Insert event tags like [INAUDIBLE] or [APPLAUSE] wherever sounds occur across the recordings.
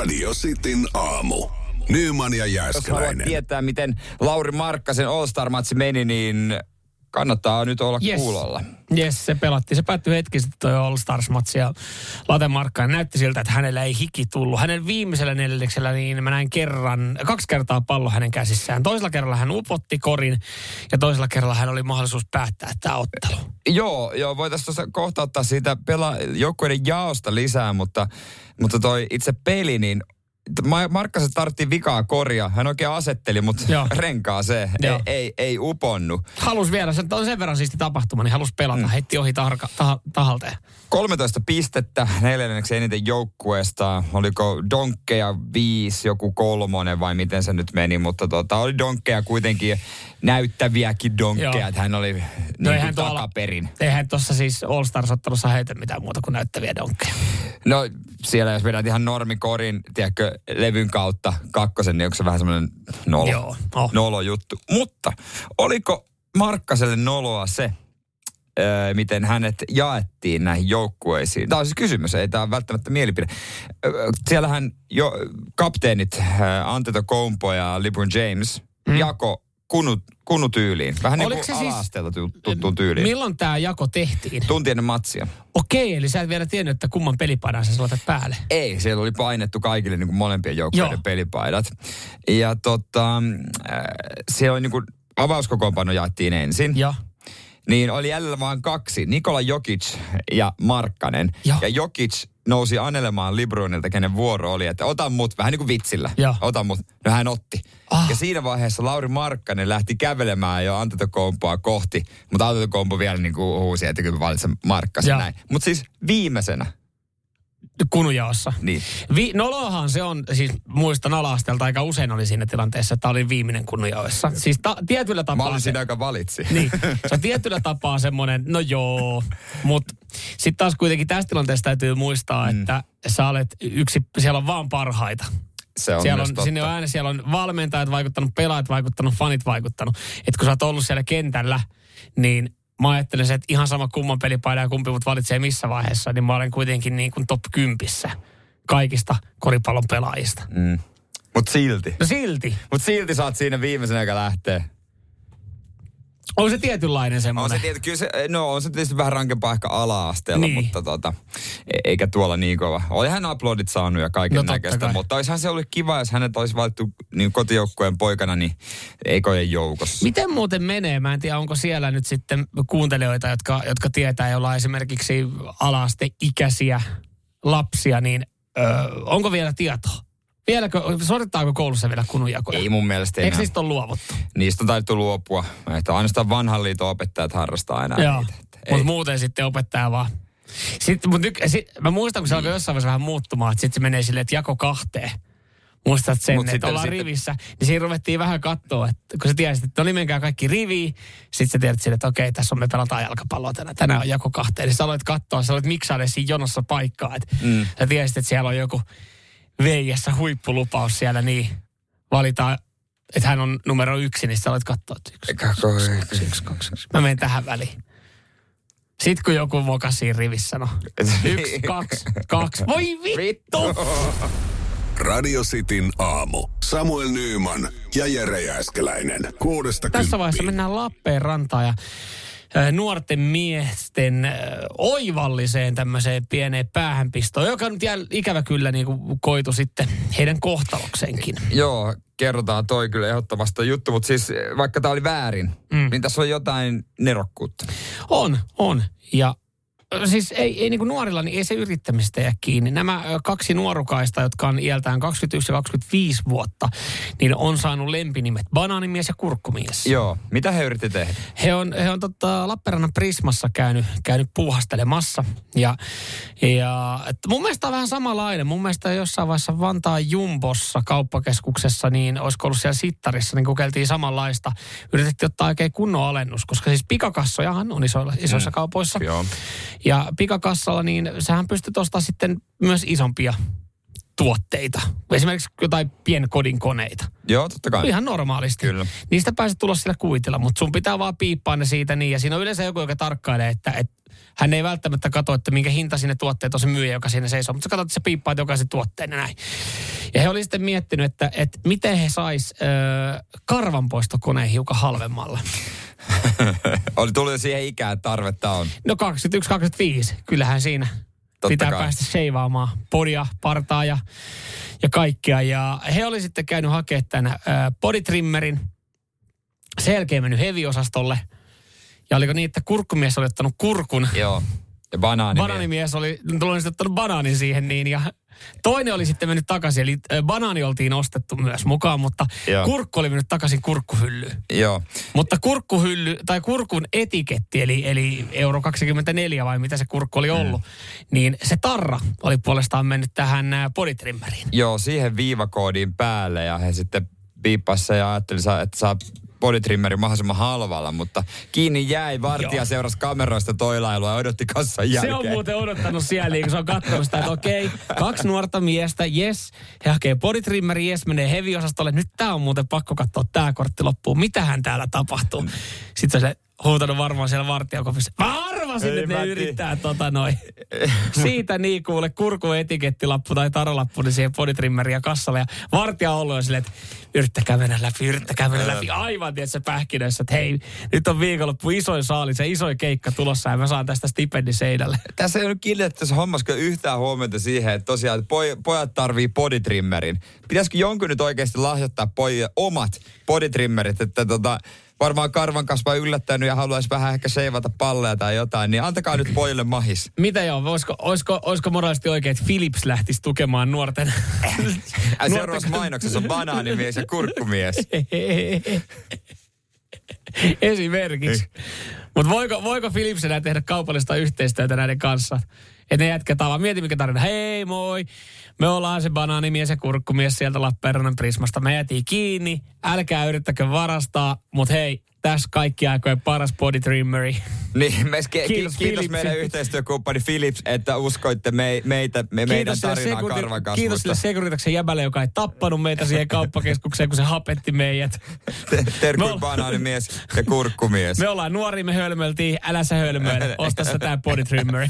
Radio Cityn aamu. Nyman ja Jos haluat Jääskeläinen. tietää, miten Lauri Markkasen All-Star-matsi meni, niin kannattaa nyt olla Yes. kuulolla. Yes, se pelattiin. Se päättyi hetki sitten toi All Stars-matsi ja Late Markkanen näytti siltä, että hänellä ei hiki tullut. Hänen viimeisellä neljänneksellä niin mä näin kerran, kaksi kertaa pallo hänen käsissään. Toisella kerralla hän upotti korin ja toisella kerralla hän oli mahdollisuus päättää tämä ottelu. Joo, joo, voitaisiin tuossa kohta ottaa siitä pela- joukkueiden jaosta lisää, mutta, mutta toi itse peli, niin Markkasen tartti vikaa korjaa. Hän oikein asetteli, mutta Joo. [LAUGHS] renkaa se ei, Joo. ei, ei uponnu. Halus vielä, se on sen verran siisti tapahtuma, niin halus pelata. Mm. Heitti ohi tarka, tah, tahalteen. 13 pistettä neljänneksi eniten joukkueesta. Oliko donkkeja viisi, joku kolmonen vai miten se nyt meni, mutta tota, oli donkkeja kuitenkin näyttäviäkin donkkeja, että hän oli niin No kuin eihän tuolla- takaperin. Eihän tuossa siis All Stars-ottelussa heitä mitään muuta kuin näyttäviä donkkeja. No siellä jos vedät ihan normikorin, tiedätkö, levyn kautta kakkosen, niin onko se vähän semmoinen nolo, Joo, oh. nolo juttu. Mutta oliko Markkaselle noloa se, öö, miten hänet jaettiin näihin joukkueisiin? Tämä on siis kysymys, ei tämä ole välttämättä mielipide. Siellähän jo kapteenit Antetokounmpo ja LeBron James mm. jako kunut, kunutyyliin. Vähän niin Oliko kuin se siis- tuttuun tyyliin. Milloin tämä jako tehtiin? Tunti ennen matsia. Okei, eli sä et vielä tiennyt, että kumman pelipaidan sä laitat päälle. Ei, siellä oli painettu kaikille niin kuin molempien joukkueiden Joo. pelipaidat. Ja tota, äh, siellä oli niin kuin avauskokoonpano jaettiin ensin. Joo. Niin oli jäljellä vain kaksi, Nikola Jokic ja Markkanen. Joo. Ja Jokic nousi anelemaan Libronilta, kenen vuoro oli, että ota mut, vähän niin kuin vitsillä. Joo. Ota mut. No hän otti. Ah. Ja siinä vaiheessa Lauri Markkanen lähti kävelemään jo Antetokoumpoa kohti, mutta Antetokoumpo vielä niin kuin huusi, että kyllä valitsen Markkasen näin. Mutta siis viimeisenä, Kunujaossa. niin Vi- nolohan se on, siis muistan ala-asteelta aika usein oli siinä tilanteessa, että oli viimeinen kunnujaoissa. Siis ta- tietyllä mä tapaa... olin se- siinä, joka valitsi. Niin, se on tietyllä tapaa semmoinen, no joo, mutta sitten taas kuitenkin tästä tilanteesta täytyy muistaa, mm. että sä olet yksi, siellä on vaan parhaita. Se on siellä on, totta. sinne on aina, siellä on valmentajat vaikuttanut, pelaajat vaikuttanut, fanit vaikuttanut. Että kun sä oot ollut siellä kentällä, niin mä ajattelen, se, että ihan sama kumman pelipaidan ja kumpi mut valitsee missä vaiheessa, niin mä olen kuitenkin niin kuin top 10 kaikista koripallon pelaajista. Mm. Mut silti. No silti. Mut silti sä oot siinä viimeisenä, joka lähtee. On se tietynlainen On semmoinen. se, tietysti, kyllä se, no on se tietysti vähän rankempaa ehkä ala-asteella, Niin. mutta tota, e- eikä tuolla niin kova. Olihan aplodit saanut ja kaiken No näköistä, mutta olisihan se ollut kiva, jos hänet olisi valittu niin kotijoukkueen poikana, niin ekojen joukossa. Miten muuten menee? Mä en tiedä, onko siellä nyt sitten kuuntelijoita, jotka, jotka tietää, jolla on esimerkiksi alaaste-ikäisiä lapsia, niin ö, onko vielä tietoa? Vieläkö, suoritettaako koulussa vielä kununjakoja? Ei mun mielestä Eikö enää. niistä ole luovuttu? Niistä on taidettu luopua. Että ainoastaan vanhan liiton opettajat harrastaa enää Joo, niitä. Mutta muuten sitten opettaja vaan. Sitten, mutta nyt, sit, mä muistan, kun se alkoi jossain vaiheessa vähän muuttumaan, että sitten se menee silleen, että jako kahteen. Muistat sen, Mut että sitten- ollaan sitten- rivissä. Niin siinä ruvettiin vähän katsoa, että kun sä tiesit, että no niin menkää kaikki riviin. Sitten sä tiedät sille, että okei, tässä on me pelataan jalkapalloa tänään. Tänään on jako kahteen. Niin sä aloit katsoa, sä aloit miksaille siinä jonossa paikkaa. Että Mm. Sä tiesit, että siellä on joku veijässä huippulupaus siellä, niin valitaan, että hän on numero yksi, niin sä aloit katsoa, että yksi, Kako- kaksi, yksi, kaksi, yksi. Mä menen tähän väliin. Sitten kun joku moka siinä rivissä, no. Yksi, [LAUGHS] kaksi, kaksi. Voi vittu! Radio Cityn aamu. Samuel Nyyman ja Jere Jääskeläinen. Kuudesta Tässä vaiheessa mennään Lappeenrantaan ja nuorten miesten oivalliseen tämmöiseen pieneen päähänpistoon, joka nyt jää ikävä kyllä niin kuin koitu sitten heidän kohtaloksenkin. Joo, kerrotaan toi kyllä ehdottomasti juttu, mutta siis vaikka tämä oli väärin, Mm. niin tässä on jotain nerokkuutta. On, on. Ja siis ei, ei niin kuin nuorilla, niin ei se yrittämistä jää kiinni. Nämä kaksi nuorukaista, jotka on iältään 21 ja 25 vuotta, niin on saanut lempinimet Banaanimies ja Kurkkumies. Joo, mitä he yritti tehdä? He on, he on tota Lappeenrannan Prismassa käynyt, käynyt puuhastelemassa. Ja, ja et mun mielestä on vähän samanlainen. Mun mielestä jossain vaiheessa Vantaan Jumbossa kauppakeskuksessa, niin olisiko ollut siellä Sittarissa, niin kokeiltiin samanlaista. Yritettiin ottaa oikein kunnon alennus, koska siis pikakassojahan on isoilla, isoissa mm. kaupoissa. Joo. Ja pikakassalla, niin sähän pystyt ostamaan sitten myös isompia tuotteita. Esimerkiksi jotain pienkodin koneita. Joo, totta kai. Ihan normaalisti. Kyllä. Niistä pääset tulla sillä kuitilla, mutta sun pitää vaan piippaa ne siitä niin. Ja siinä on yleensä joku, joka tarkkailee, että, että hän ei välttämättä katso, että minkä hinta sinne tuotteet on se myyjä, joka siinä seisoo. Mutta sä katsot, että se piippaa jokaisen tuotteen ja näin. Ja he oli sitten miettinyt, että, että miten he sais äh, karvanpoistokoneen hiukan halvemmalla. [LAUGHS] Oli tullut siihen ikään, että tarvetta on. No 21-25, kyllähän siinä Totta pitää kai. päästä seivaamaan podia, partaa ja, ja kaikkea. Ja he oli sitten käynyt hakemaan tämän bodytrimmerin. Sen jälkeen mennyt heviosastolle. Ja oliko niin, että kurkkumies oli ottanut kurkun. Joo. Ja banaani. Banaanimies oli tullut ottanut banaanin siihen niin. Ja toinen oli sitten mennyt takaisin. Eli banaani oltiin ostettu myös mukaan, mutta Joo. kurkku oli mennyt takaisin kurkkuhyllyyn. Joo. Mutta kurkkuhylly, tai kurkun etiketti, eli, eli euro 24 vai mitä se kurkku oli ollut, niin se tarra oli puolestaan mennyt tähän ä, bodytrimmeriin. Joo, siihen viivakoodiin päälle ja he sitten piippasi ja ajatteli, sa- että saa bodytrimmerin mahdollisimman halvalla, mutta kiinni jäi, vartija seurasi kameroista toilailua ja odotti kassan jälkeen. Se on muuten odottanut siellä, niin kun se on katsonut sitä, että okei, kaksi nuorta miestä, yes, he hakee bodytrimmeri, yes, menee heavy-osastolle. Nyt tää on muuten pakko katsoa tää kortti loppuun. Mitähän täällä tapahtuu? Sitten se huutanut varmaan siellä vartijakopissa. Mä Ei, että ne yrittää tota noin. Siitä niin kuule kurku etikettilappu tai tarolappu niin siihen bodytrimmeriin ja kassalle. Ja vartija on ollut jo silleen, että yrittäkää mennä läpi, yrittäkää mennä läpi. Aivan tietysti pähkinöissä, että hei, nyt on viikonloppu isoin saali, se isoin keikka tulossa ja mä saan tästä stipendin seinälle. Tässä ei ole kiinnitetty tässä hommassa yhtään huomiota siihen, että tosiaan että poj, pojat tarvii bodytrimmerin. Pitäisikö jonkun nyt oikeasti lahjoittaa pojille omat bodytrimmerit, että tota, varmaan karvan kasvaa yllättänyt ja haluaisi vähän ehkä seivata palleja tai jotain, niin antakaa nyt pojille mahis. Mitä joo, olisiko, olisiko, olisiko moraalisesti oikein, että Philips lähtisi tukemaan nuorten... Seuraavassa mainoksessa on banaanimies ja kurkkumies. [LAUGHS] [LAUGHS] Esimerkiksi. Mutta voiko, voiko Philips enää tehdä kaupallista yhteistyötä näiden kanssa? Että ne jätkät vaan, mieti mikä tarina. Hei moi, me ollaan se banaanimies ja kurkkumies sieltä Lappeenrannan Prismasta. Me jätiin kiinni, älkää yrittäkö varastaa, mutta hei, tässä kaikki aikojen paras body trimmeri. Niin, me, kiitos, Kiitos kiitos Philips. meidän yhteistyökumppani Philips, että uskoitte me, meitä, me, meidän tarinaa Security- karvan kiitos sille kasvusta. Securitaksen jäbälle, joka ei tappanut meitä siihen kauppakeskukseen, kun se hapetti meidät. Me Terkkuin ol- banaanimies ja kurkkumies. Me ollaan nuoria, me hölmöltiin, älä sä hölmöile, [LAUGHS] osta sä tää body trimmeri.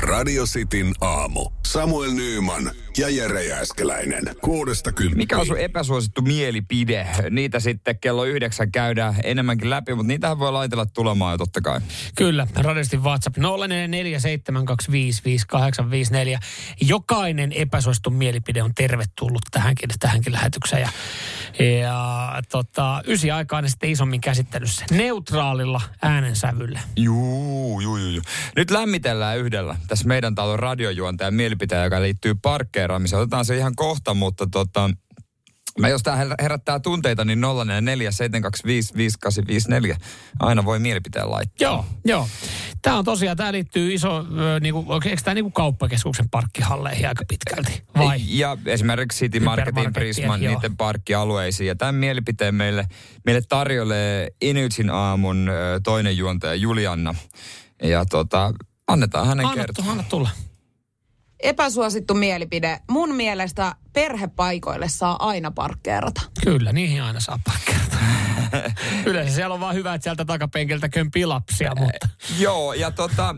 Radio Cityn aamu. Samuel Nyyman ja Jere Jääskeläinen. Kuudesta kymppiin. Mikä on sun epäsuosittu mielipide? Niitä sitten kello yhdeksän käydään enemmänkin läpi, mutta niitähän voi laitella tulemaan jo totta kai. Kyllä, radistin WhatsApp 0447255854. Jokainen epäsuosittu mielipide on tervetullut tähänkin, tähänkin lähetykseen. Ja, ja tota, ysi aikaa ne sitten isommin käsittelyssä. Neutraalilla äänensävyllä. Juu, juu, juu. Nyt lämmitellään yhdellä. Tässä meidän talon radiojuontajan mielipiteen, joka liittyy parkkeeraamiseen. Otetaan se ihan kohta, mutta tota, Mä jos her- herättää tunteita, niin 0447255854. Aina voi mielipiteen laittaa. Joo, joo. Tämä on tosiaan, tämä liittyy iso, ö, niinku, eikö tämä niinku kauppakeskuksen parkkihalleihin aika pitkälti? Vai? Ja esimerkiksi City Marketin, Prisman, joo. niiden parkkialueisiin. Ja tämän mielipiteen meille, meille tarjoilee Inuitsin aamun toinen juontaja Julianna. Ja tota, annetaan hänen Anna, kertoa. anna tulla. Epäsuosittu mielipide. Mun mielestä perhepaikoille saa aina parkkeerata. Kyllä, niihin aina saa parkkeerata. [LAUGHS] Yleensä siellä on vaan hyvä, että sieltä takapenkiltä kömpii lapsia, mutta... Joo, ja tota,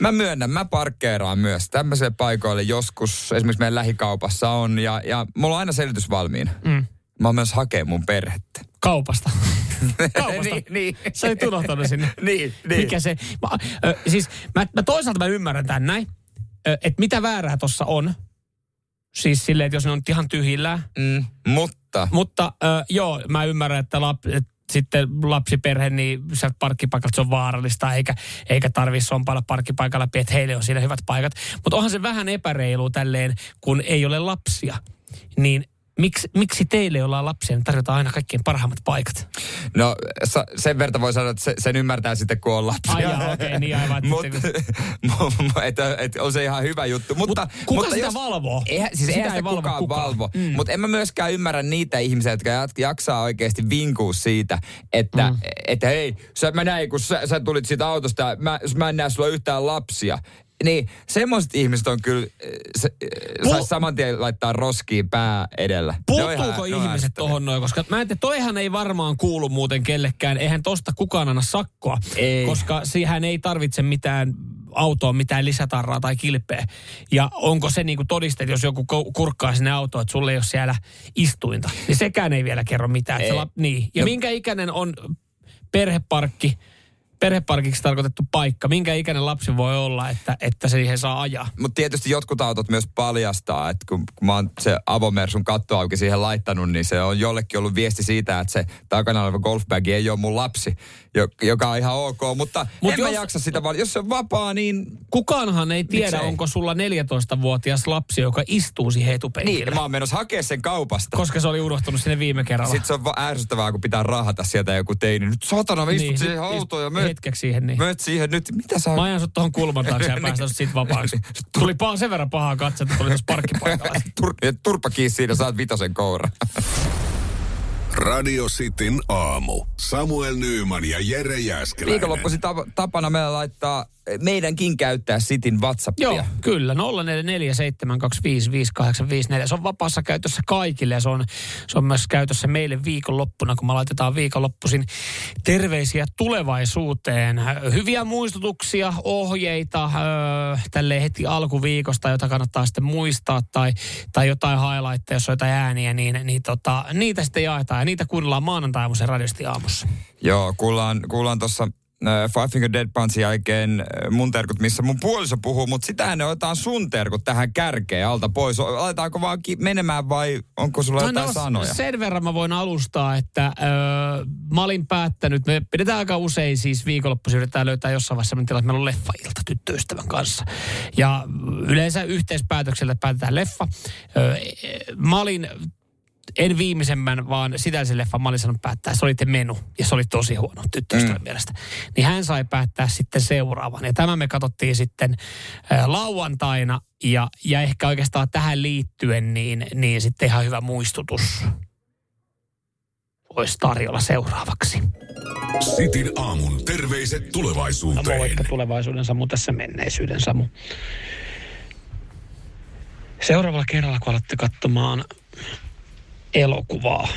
mä myönnän, mä parkkeeraan myös tämmöisille paikoille joskus, esimerkiksi meidän lähikaupassa on, ja, ja mulla on aina selitys valmiina. Mm. Mä oon myös hakea mun perhettä. Kaupasta. [LAUGHS] Kaupasta. niin, niin. Sä olit unohtanut sinne. niin, niin. Mikä se... Mä, ö, siis mä, mä toisaalta mä ymmärrän tän näin, että mitä väärää tossa on. Siis silleen, että jos ne on ihan tyhjillään. Mm, mutta Mutta ö, joo, mä ymmärrän, että lap, et sitten lapsiperhe, niin sieltä parkkipaikalta se on vaarallista, eikä, eikä tarvitse sompailla parkkipaikalla että heille on siinä hyvät paikat. Mutta onhan se vähän epäreilu tälleen, kun ei ole lapsia. Niin miksi, miksi teille, joilla on lapsia, niin tarjotaan aina kaikkein parhaimmat paikat? No sen verran voi sanoa, että se, sen ymmärtää sitten, kun on lapsia. Ai okei, niin aivan, [LAUGHS] Mut, että, että on se ihan hyvä juttu. Mutta, kuka mutta sitä valvoo? Eihän, siis Sitä eihän ei sitä valvo kukaan, kukaan. valvo. Mm. Mutta en mä myöskään ymmärrä niitä ihmisiä, jotka jaksaa oikeasti vinkua siitä, että, mm. että hei, sä, mä näin, kun sä, sä tulit siitä autosta, mä, mä en näe sulla yhtään lapsia. Niin semmoiset ihmiset on kyllä, eh, se, eh, saisi saman tien laittaa roskiin pää edellä. Puuttuuko ihmiset tohon noin? Koska mä en tiedä, toihan ei varmaan kuulu muuten kellekään. Eihän tosta kukaan anna sakkoa. Ei. Koska siihen ei tarvitse mitään autoa, mitään lisätarraa tai kilpeä. Ja onko se niinku todiste, jos joku kurkkaa sinne autoon, että sulle ei ole siellä istuinta, niin sekään ei vielä kerro mitään. Ei. lap, niin. Ja No- minkä ikäinen on perheparkki, perheparkiksi tarkoitettu paikka, minkä ikäinen lapsi voi olla, että, että se siihen saa ajaa? Mutta tietysti jotkut autot myös paljastaa, että kun, kun mä oon se avomersun katto auki siihen laittanut, niin se on jollekin ollut viesti siitä, että se takana oleva golfbag ei ole mun lapsi, jo- joka on ihan ok. Mutta Mut en jos... mä jaksa sitä vaan. Jos se on vapaa, niin... Kukaanhan ei tiedä, Miksei? onko sulla 14-vuotias lapsi, joka istuu siihen etupenkille. Niin, mä oon menossa hakea sen kaupasta. Koska se oli unohtunut sinne viime kerralla. Sitten se on ärsyttävää, kun pitää rahata sieltä joku teini. Nyt satana, istut niin, siihen nyt autoon ja Hetkeksi siihen, niin. möt siihen nyt. Mitä sä Mä ajan sut tuohon kulman taakse ja [LAUGHS] päästän sut siitä vapaaksi. [LAUGHS] Tuli pa- sen verran pahaa katse, että tuli tuossa parkkipaikalla. [LAUGHS] Tur, turpa kiinni siinä, saat vitosen koura. Radio Cityn aamu. Samuel Nyyman ja Jere Jääskeläinen. Viikonloppuisin tap- tapana meillä laittaa meidänkin käyttää Sitin WhatsAppia. Joo, kyllä. 0447255854. Se on vapaassa käytössä kaikille ja se on, se on myös käytössä meille viikonloppuna, kun me laitetaan viikonloppuisin terveisiä tulevaisuuteen. Hyviä muistutuksia, ohjeita öö, tälle heti alkuviikosta, jota kannattaa sitten muistaa tai, tai jotain highlightteja, jos on jotain ääniä, niin, niin tota, niitä sitten jaetaan ja niitä kuunnellaan maanantai-aamuisen radiosti aamussa. Joo, kuullaan, kuullaan tuossa Five Finger Dead Punchin jälkeen äh, mun terkut, missä mun puoliso puhuu, mutta sitähän ne otetaan sun terkut tähän kärkeen alta pois. O- Aletaanko vaan menemään vai onko sulla jotain no, sanoja? Sen verran mä voin alustaa, että öö, mä olin päättänyt, me pidetään aika usein siis viikonloppuisin yritetään löytää jossain vaiheessa sellainen tilanne, että meillä on leffailta tyttöystävän kanssa. Ja yleensä yhteispäätöksellä päätetään leffa. Öö, mä olin en viimeisemmän, vaan sitä se leffa mä olin sanonut päättää. Se oli te menu ja se oli tosi huono tyttöystävän mm. mielestä. Niin hän sai päättää sitten seuraavan. Ja tämä me katsottiin sitten äh, lauantaina ja, ja ehkä oikeastaan tähän liittyen niin, niin sitten ihan hyvä muistutus olisi tarjolla seuraavaksi. Cityn aamun terveiset No tulevaisuuteen. moikka tulevaisuuden Samu tässä menneisyyden Samu. Seuraavalla kerralla, kun alatte katsomaan elokuvaa,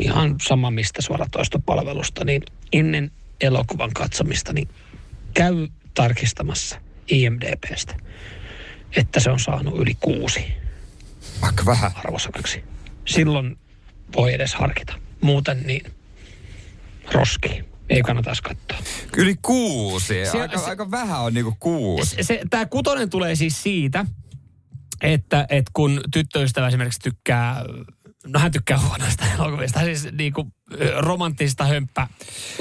ihan sama mistä suoratoistopalvelusta, niin ennen elokuvan katsomista, niin käy tarkistamassa IMDBstä, että se on saanut yli kuusi Vaikka vähän. arvosanaksi. Silloin voi edes harkita. Muuten niin roski. Ei kannata katsoa. Yli kuusi. Se- aika, se- aika vähän on niinku kuusi. se, se, tämä kutonen tulee siis siitä, että, että kun tyttöystävä esimerkiksi tykkää, no hän tykkää huonoista elokuvista, siis niinku ö, romanttisista hömppä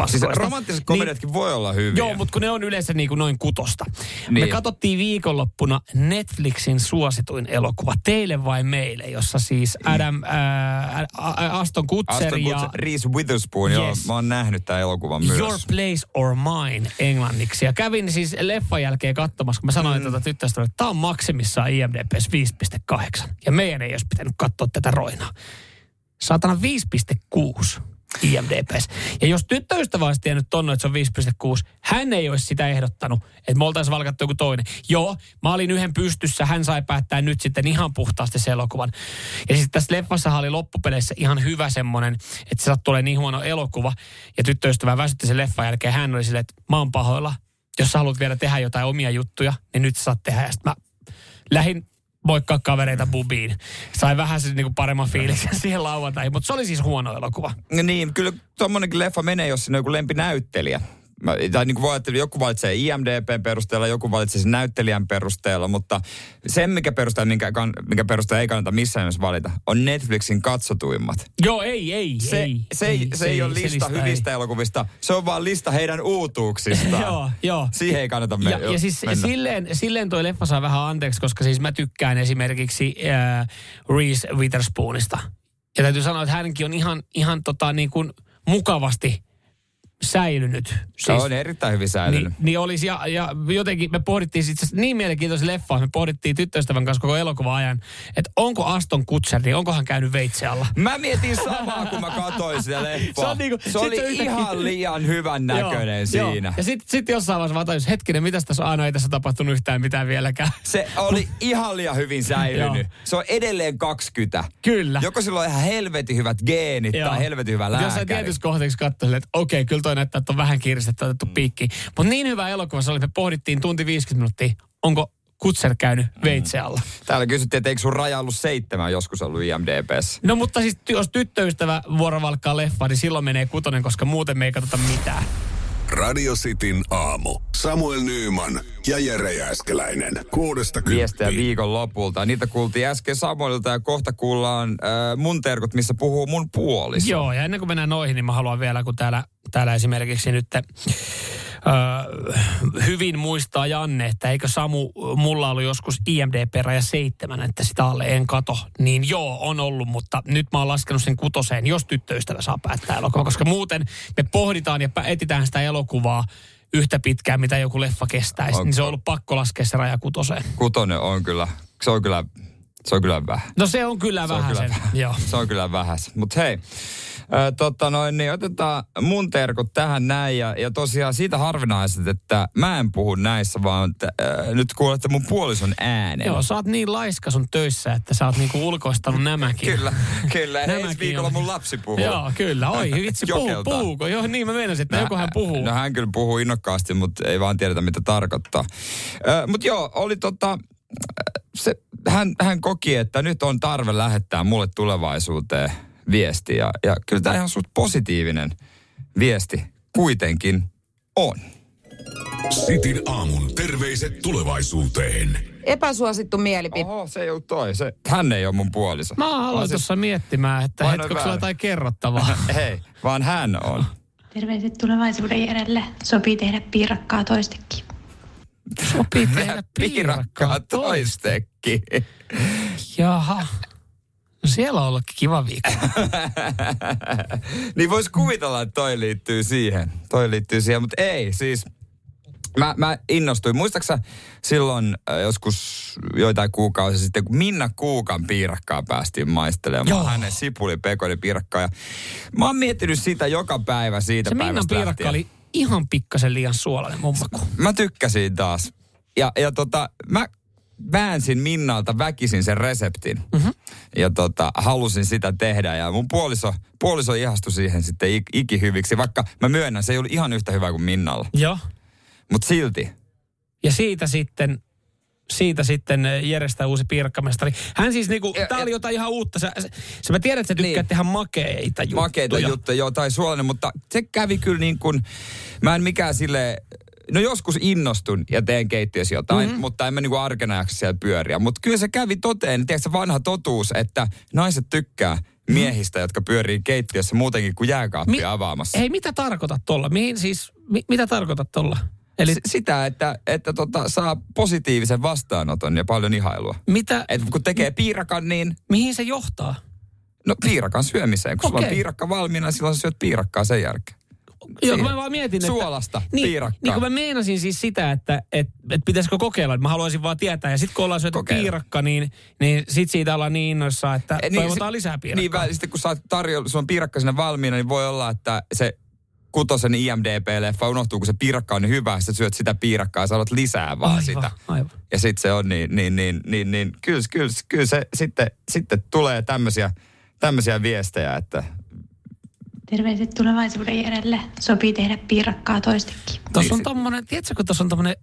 Siis romanttiset komediatkin voi olla hyviä. Niin. Joo, mutta kun ne on yleensä niin kuin noin kutosta. Niin. Me Niin. katsottiin viikonloppuna Netflixin suosituin elokuva, Teille vai meille, jossa siis Adam, ää, ää, Aston Kutcher Aston ja Kutcher, Reese Witherspoon, joo, Yes. mä oon nähnyt tämän elokuvan myös. Your Place or Mine englanniksi. Ja kävin siis leffan jälkeen katsomassa, kun mä sanoin mm. tuota tyttöstä, että tämä on maksimissaan IMDbs 5.8. Ja meidän ei olisi pitänyt katsoa tätä roinaa. Saatana 5.6 IMDbs. Ja jos tyttöystävä olisi tiennyt tonne, että se on 5.6, hän ei olisi sitä ehdottanut, että me oltaisiin valkattu joku toinen. Joo, mä olin yhden pystyssä, hän sai päättää nyt sitten ihan puhtaasti se elokuvan. Ja sitten tässä leffassa oli loppupeleissä ihan hyvä semmoinen, että se sattuu olemaan niin huono elokuva. Ja tyttöystävä väsytti sen leffan jälkeen, hän oli silleen, että mä oon pahoilla. Jos sä haluat vielä tehdä jotain omia juttuja, niin nyt sä saat tehdä. Ja mä lähdin moikkaa kavereita bubiin. Sai vähän sen niinku paremman fiiliksen [LAUGHS] siihen lauantaihin, mutta se oli siis huono elokuva. Niin, kyllä tuommoinenkin leffa menee, jos siinä on joku lempinäyttelijä. Mä- Tai niin kuin ajatella, joku valitsee IMDBn perusteella, joku valitsee sen näyttelijän perusteella, mutta sen, mikä perusteella, minkä, kan- mikä perusteella ei kannata missään nimessä valita, on Netflixin katsotuimmat. Joo, ei, ei, Se ei. se, ei, se, ei ole lista hyvistä elokuvista, se on vaan lista heidän uutuuksistaan. [LAUGHS] Joo, joo. Siihen ei kannata me- Ja, ja siis mennä. silleen, silleen toi leffa saa vähän anteeksi, koska siis mä tykkään esimerkiksi äh, Reese Witherspoonista. Ja täytyy sanoa, että hänkin on ihan, ihan tota niin kuin mukavasti säilynyt. Siis, Se on erittäin hyvin säilynyt. niin, niin olisi, ja, ja jotenkin me pohdittiin itse niin mielenkiintoisen leffa, me pohdittiin tyttöystävän kanssa koko elokuva ajan, että onko Aston Kutcher, niin onko hän käynyt veitse alla? Mä mietin samaa, kun mä katsoin sitä leffaa. [LAUGHS] Se on niinku- se oli se yhtäkkiä- ihan liian hyvän näköinen Joo, siinä. Joo. Ja sitten sit jossain vaiheessa mä tajusin, hetkinen, mitäs tässä on? Aina ei tässä tapahtunut yhtään mitään vieläkään. [LAUGHS] Se oli ihan liian hyvin säilynyt. se on edelleen 20. Kyllä. Joko sillä on ihan helvetin hyvät geenit Joo. tai helvetin hyvä Jossain lääkäri. tietyssä kohteeksi katsoin, että okei, kyllä toi näyttää, että on vähän kiristetty otettu mm. piikki. Mutta niin hyvä elokuva se oli, me pohdittiin tunti 50 minuuttia, onko Kutser käynyt veitse alla. Täällä kysyttiin, että eikö sun raja ollut seitsemän joskus ollut IMDBssä. No mutta siis jos tyttöystävä vuorovalkkaa leffa, niin silloin menee kutonen, koska muuten me ei katsota mitään. Radio Cityn aamu. Samuel Nyyman ja Jere Jääskeläinen. Kuudesta Viestejä viikon lopulta. Niitä kuultiin äsken Samuelilta ja kohta kuullaan äh, mun terkut, missä puhuu mun puoliso. Joo, ja ennen kuin mennään noihin, niin mä haluan vielä, kun täällä, täällä esimerkiksi nyt öö, hyvin muistaa Janne, että eikö Samu, mulla ollut joskus IMDB-raja seitsemän, että sitä alle en kato. Niin joo, on ollut, mutta nyt mä oon laskenut sen kutoseen, jos tyttöystävä saa päättää elokuva, koska muuten me pohditaan ja etsitään sitä elokuvaa yhtä pitkään, mitä joku leffa kestäisi. On- Niin se on ollut pakko laskea se raja kutoseen. Kutonen on kyllä, se on kyllä, se on kyllä vähän. No se on kyllä Se on vähän kyllä sen. vähän. Joo. Se on kyllä vähäs. Mutta hei, tota noin, niin otetaan mun terkut tähän näin. Ja, ja tosiaan siitä harvinaiset, että mä en puhu näissä, vaan t, ää, nyt kuulette mun puolison äänen. Joo, sä oot niin laiska sun töissä, että sä oot niinku ulkoistanut nämäkin. Kyllä, kyllä. Nämäkin Ensi viikolla on. mun lapsi puhuu. Joo, kyllä. Oi, vitsi, Jokeltaa. puhuuko? Joo, niin mä meinasin, että joku hän puhuu. No hän kyllä puhuu innokkaasti, mutta ei vaan tiedetä, mitä tarkoittaa. Mutta joo, oli tota, se, hän, hän koki, että nyt on tarve lähettää mulle tulevaisuuteen viesti. Ja, ja kyllä tämä ihan suht positiivinen viesti kuitenkin on. Sitin aamun terveiset tulevaisuuteen. Epäsuosittu mielipide. Oho, se ei ollut toi. Se, hän ei ole mun puoliso. Mä aloin Vaan siis- tuossa miettimään, että hetkö sulla jotain kerrottavaa. [LAUGHS] Hei, vaan hän on. Terveiset tulevaisuuden Jerelle. Sopii tehdä piirakkaa toistekin. Sopii tehdä Piirakkaa toistekki. Jaha. Siellä on ollutkin kiva viikko. [LAUGHS] niin vois kuvitella, että toi liittyy siihen. Toi liittyy siihen, mutta ei. Siis mä, mä innostuin. Muistaaksä silloin äh, joskus joitain kuukausia sitten, kun Minna Kuukan piirakkaa päästiin maistelemaan. Joo. Hänen sipuli pekoni piirakkaa. Ja mä oon miettinyt sitä joka päivä siitä Se Minnan piirakka lähtien. oli ihan pikkasen liian suolainen mun maku. Mä tykkäsin taas. Ja, ja tota, mä väänsin Minnalta väkisin sen reseptin. Mm-hmm. Ja tota, halusin sitä tehdä. Ja mun puoliso, puoliso ihastui siihen sitten ik, ikihyviksi. Vaikka mä myönnän, se ei ollut ihan yhtä hyvä kuin Minnalla. Joo. Mutta silti. Ja siitä sitten siitä sitten Jerestä uusi piirakkamestari. Hän siis niinku, Ja- tää oli jotain ihan uutta. Sä, sä, sä mä tiedän, että sä tykkäät Niin. tehdä makeita juttuja. Makeita juttuja, joo, tai suolainen, mutta se kävi kyllä niin kuin, mä en mikään sille, no joskus innostun ja teen keittiössä jotain, Mhm. mm-hmm. mutta en mä niin kuin arkena jaksa siellä pyöriä. Mutta kyllä se kävi toteen, tiedätkö se vanha totuus, että naiset tykkää miehistä, jotka pyörii keittiössä muutenkin kuin jääkaappia Mi- avaamassa. Hei, mitä tarkoitat tolla? Mihin siis, mi, mitä tarkoitat tolla? Eli S- sitä, että, että tota, saa positiivisen vastaanoton ja paljon ihailua. mitä, Et kun tekee piirakan, niin mihin se johtaa? no piirakan syömiseen. Kun sulla on piirakka valmiina, silloin sä syöt piirakkaa sen jälkeen. Joo, Siihen. mä vaan mietin, että... Suolasta niin, piirakkaa. Niin kun mä meinasin siis sitä, että et, et pitäisikö kokeilla. Mä haluaisin vaan tietää. Ja sitten kun ollaan syöty piirakka, niin, niin sit siitä ollaan niin innoissaan, että Eh, toivotaan se- lisää piirakkaa. Niin, sitten kun sä tarjolla, sulla on piirakka sinne valmiina, niin voi olla, että se kutosen IMDB-leffa unohtuu, kun se piirakka on niin hyvä, sä syöt sitä piirakkaa ja sä haluat lisää vaan aivan, sitä. Aivan. Ja sitten se on niin, niin, niin, niin, niin kyllä, kyllä, kyllä se sitten, sitten tulee tämmöisiä, tämmöisiä viestejä, että Terveiset tulevaisuuden Jerelle. Sopii tehdä piirakkaa toistekin. Tuossa on Niin, tommonen, tiedätkö kun tuossa on tommonen,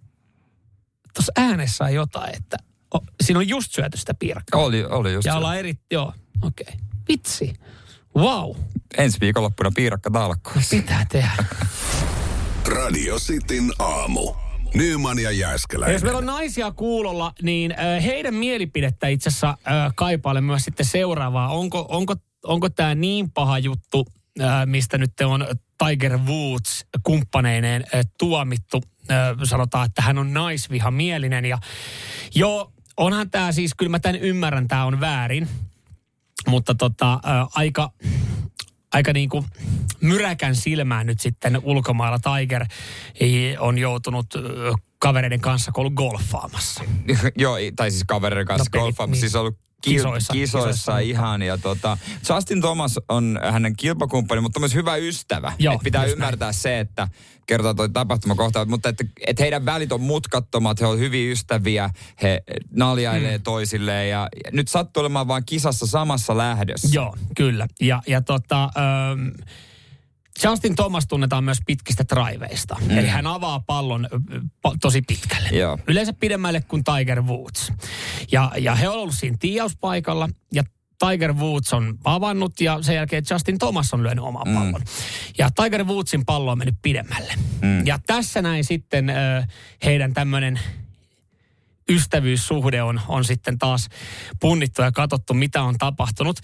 tuossa äänessä on jotain, että o, siinä on just syöty sitä piirakkaa. oli, oli just ja se. ollaan eri, joo, okei. Okay. Vitsi. Wow, ensi viikonloppuna piirakka talkkoissa. pitää tehdä. Radio Cityn aamu. Nyman ja Jääskeläinen. jos meillä on naisia kuulolla, niin heidän mielipidettä itse asiassa kaipailen myös sitten seuraavaa. Onko, onko, onko tämä niin paha juttu, mistä nyt on Tiger Woods kumppaneineen äh, tuomittu? Äh, sanotaan, että hän on naisvihamielinen ja joo, onhan tämä siis, kyllä mä tämän ymmärrän, tämä on väärin. Mutta tota, äh, aika, aika niin kuin myräkän silmään nyt sitten ulkomailla Tiger on joutunut kavereiden kanssa, kun ollut golfaamassa. [LAUGHS] Joo, tai siis kavereiden kanssa No, golfaamassa. niin. Siis ollut Kisoissa, kisoissa, ihan. Ja tota, Justin Thomas on hänen kilpakumppani, mutta myös hyvä ystävä. Joo, et pitää ymmärtää se, että kertaa toi tapahtuma kohta, mutta että, että heidän välit on mutkattomat, he on hyviä ystäviä, he naljailee mm. toisilleen ja ja nyt sattuu olemaan vaan kisassa samassa lähdössä. Joo, kyllä. Ja, ja tota, ähm, Justin Thomas tunnetaan myös pitkistä driveista. Mm. Eli hän avaa pallon tosi pitkälle. Joo. Yleensä pidemmälle kuin Tiger Woods. Ja, ja he on ollut siinä tiiauspaikalla ja Tiger Woods on avannut ja sen jälkeen Justin Thomas on lyönyt oman pallon. Ja Tiger Woodsin pallo on mennyt pidemmälle. Mm. Ja tässä näin sitten ö, heidän tämmöinen ystävyyssuhde on, on sitten taas punnittu ja katsottu, mitä on tapahtunut.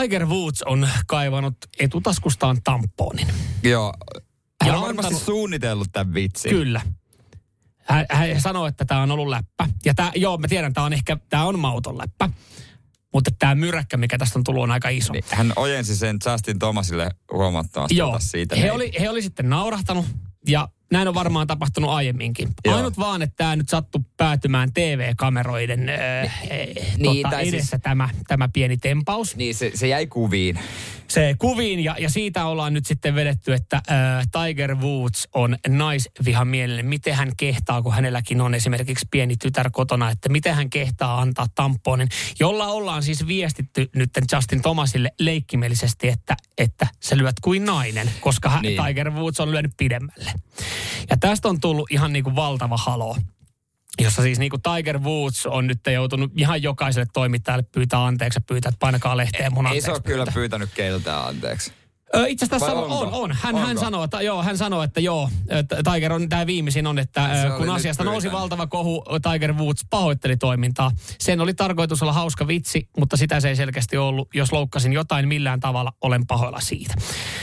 Tiger Woods on kaivannut etutaskustaan tamponin. Joo. Hän Ja on varmasti antanut- suunnitellut tämän vitsin. Kyllä. Hän, hän sanoi, että tämä on ollut läppä. Ja tää, joo, mä tiedän, tämä on ehkä, tämä on mauton läppä. Mutta tämä myräkkä, mikä tästä on tullut, on aika iso. Niin, hän ojensi sen Justin Thomasille huomattavasti Joo, siitä. he oli, he oli sitten naurahtanut ja näin on varmaan tapahtunut aiemminkin. Joo. Ainut vaan, että tämä nyt sattui päätymään TV-kameroiden äh, Niin, tota, tai siis- edessä tämä, tämä pieni tempaus. Niin, se, se jäi kuviin. Se kuviin ja, ja siitä ollaan nyt sitten vedetty, että äh, Tiger Woods on naisvihamielinen. Miten hän kehtaa, kun hänelläkin on esimerkiksi pieni tytär kotona, että miten hän kehtaa antaa tamponin, jolla ollaan siis viestitty nyt Justin Thomasille leikkimielisesti, että, että sä lyöt kuin nainen, koska hän, Niin. Tiger Woods on lyönyt pidemmälle. Ja tästä on tullut ihan niin kuin valtava haloo jossa siis niin kuin Tiger Woods on nyt joutunut ihan jokaiselle toimittajalle pyytää anteeksi ja pyytää, että painakaa lehteen mun Ei anteeksi se ole kyllä pyytänyt keltään anteeksi. Itse asiassa on, onko? on. Hän, hän, Onko? sanoo, että, joo, hän sanoo, että joo, että Tiger on, tämä viimeisin on, että Se kun asiasta nousi pyytänyt. valtava kohu, Tiger Woods pahoitteli toimintaa. Sen oli tarkoitus olla hauska vitsi, mutta sitä se ei selkeästi ollut. Jos loukkasin jotain millään tavalla, olen pahoilla siitä.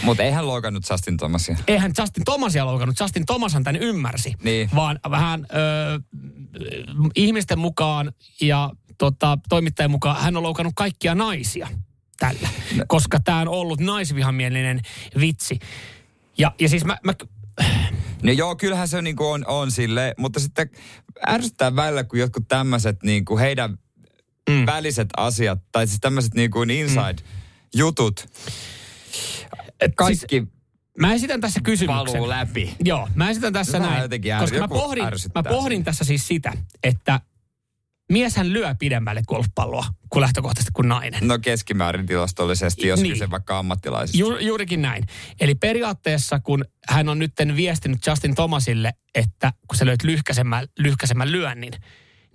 Mutta ei hän loikannut Justin Thomasia. Eihän Justin Thomasia loukannut, Justin Thomashan tämän ymmärsi. Niin. Vaan vähän ö, ihmisten mukaan ja tota, toimittajan mukaan hän on loukannut kaikkia naisia tällä. No. Koska tämä on ollut naisvihamielinen vitsi. Ja, ja siis mä, mä No joo, kyllähän se niinku on, on sille, mutta sitten ärsyttää välillä, kun jotkut tämmöiset niinku heidän mm. väliset asiat, tai siis tämmöiset niinku inside-jutut, kaikki siis, Mä esitän tässä kysymyksen. valuu läpi. Joo, mä esitän tässä Vähän näin. koska mä pohdin, ärsyttää mä pohdin tässä siis sitä, että mieshän lyö pidemmälle golfpalloa kuin lähtökohtaisesti kuin nainen. No keskimäärin tilastollisesti, jos Niin. niin. kyse vaikka ammattilaisista. Ju, juurikin näin. Eli periaatteessa, kun hän on nyt viestinyt Justin Thomasille, että kun sä löyt lyhkäisemmän, lyhkäisemmän lyönnin,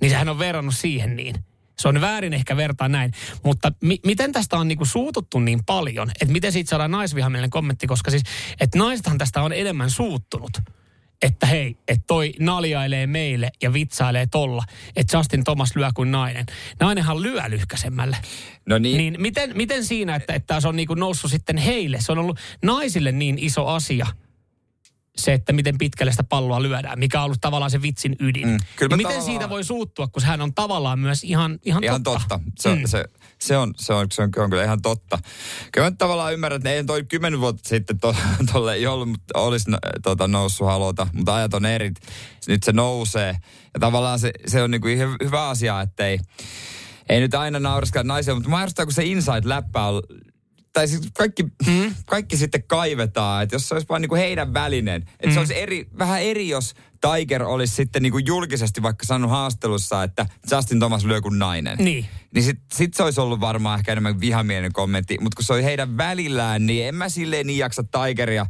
niin sehän on verrannut siihen niin. Se on väärin ehkä vertaa näin. Mutta mi- miten tästä on niinku suututtu niin paljon? Että miten siitä saadaan naisvihamielinen kommentti? Koska siis, että naisethan tästä on enemmän suuttunut. Että hei, että toi naljailee meille ja vitsailee tolla, että Justin Thomas lyö kuin nainen. Nainenhan lyö lyhkäisemmälle. No niin, Niin miten, miten siinä, että, että se on niin kuin noussut sitten heille? Se on ollut naisille niin iso asia, se, että miten pitkälle sitä palloa lyödään, mikä on ollut tavallaan se vitsin ydin. Mm, kyllä mä miten tavallaan- siitä voi suuttua, kun hän on tavallaan myös ihan, ihan, Ihan totta. totta. Se, on, Mm. se, se, on, se, on, se, on, se on kyllä ihan totta. Kyllä mä tavallaan ymmärrän, että ei toi kymmenen vuotta sitten to, [LAUGHS] tolle ei ollut, mutta olisi tota, noussut halota, mutta ajat on eri. Nyt se nousee. Ja tavallaan se, se on niinku hyvä asia, että ei, ei nyt aina nauraskella naisia, mutta mä arvostan, kun se inside-läppä on tai siis kaikki, mm. kaikki sitten kaivetaan, että jos se olisi vain niinku heidän välinen, että mm. se olisi eri, vähän eri, jos Tiger olisi sitten niinku julkisesti vaikka sanonut haastelussa, että Justin Thomas lyö kuin nainen. Niin. Niin sit, sit se olisi ollut varmaan ehkä enemmän vihamielinen kommentti, mutta kun se oli heidän välillään, niin en mä silleen niin jaksa Tigeria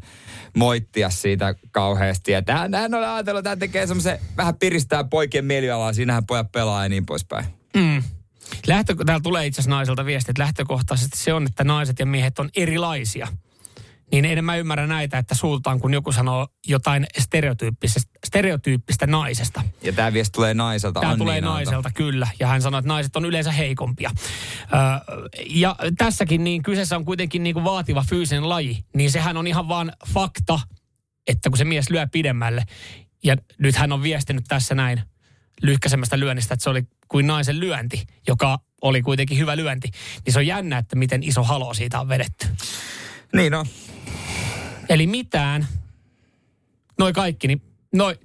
moittia siitä kauheasti. Ja hän, hän on ajatellut, että hän tekee semmoisen, vähän piristää poikien mielialaa, siinähän pojat pelaa ja niin poispäin. Mm. Lähtö, täällä tulee itse asiassa naiselta viesti, että lähtökohtaisesti se on, että naiset ja miehet on erilaisia. Niin en mä ymmärrä näitä, että suutaan, kun joku sanoo jotain stereotyyppistä, stereotyyppistä naisesta. Ja tämä viesti tulee naiselta. Tämä tulee naiselta, kyllä. Ja hän sanoi, että naiset on yleensä heikompia. Ö, ja tässäkin niin kyseessä on kuitenkin niin kuin vaativa fyysinen laji. Niin sehän on ihan vaan fakta, että kun se mies lyö pidemmälle. Ja nyt hän on viestinyt tässä näin lyhkäisemmästä lyönnistä, että se oli kuin naisen lyönti, joka oli kuitenkin hyvä lyönti. Niin se on jännä, että miten iso halo siitä on vedetty. Niin on. Eli mitään. Noi kaikki, niin noi,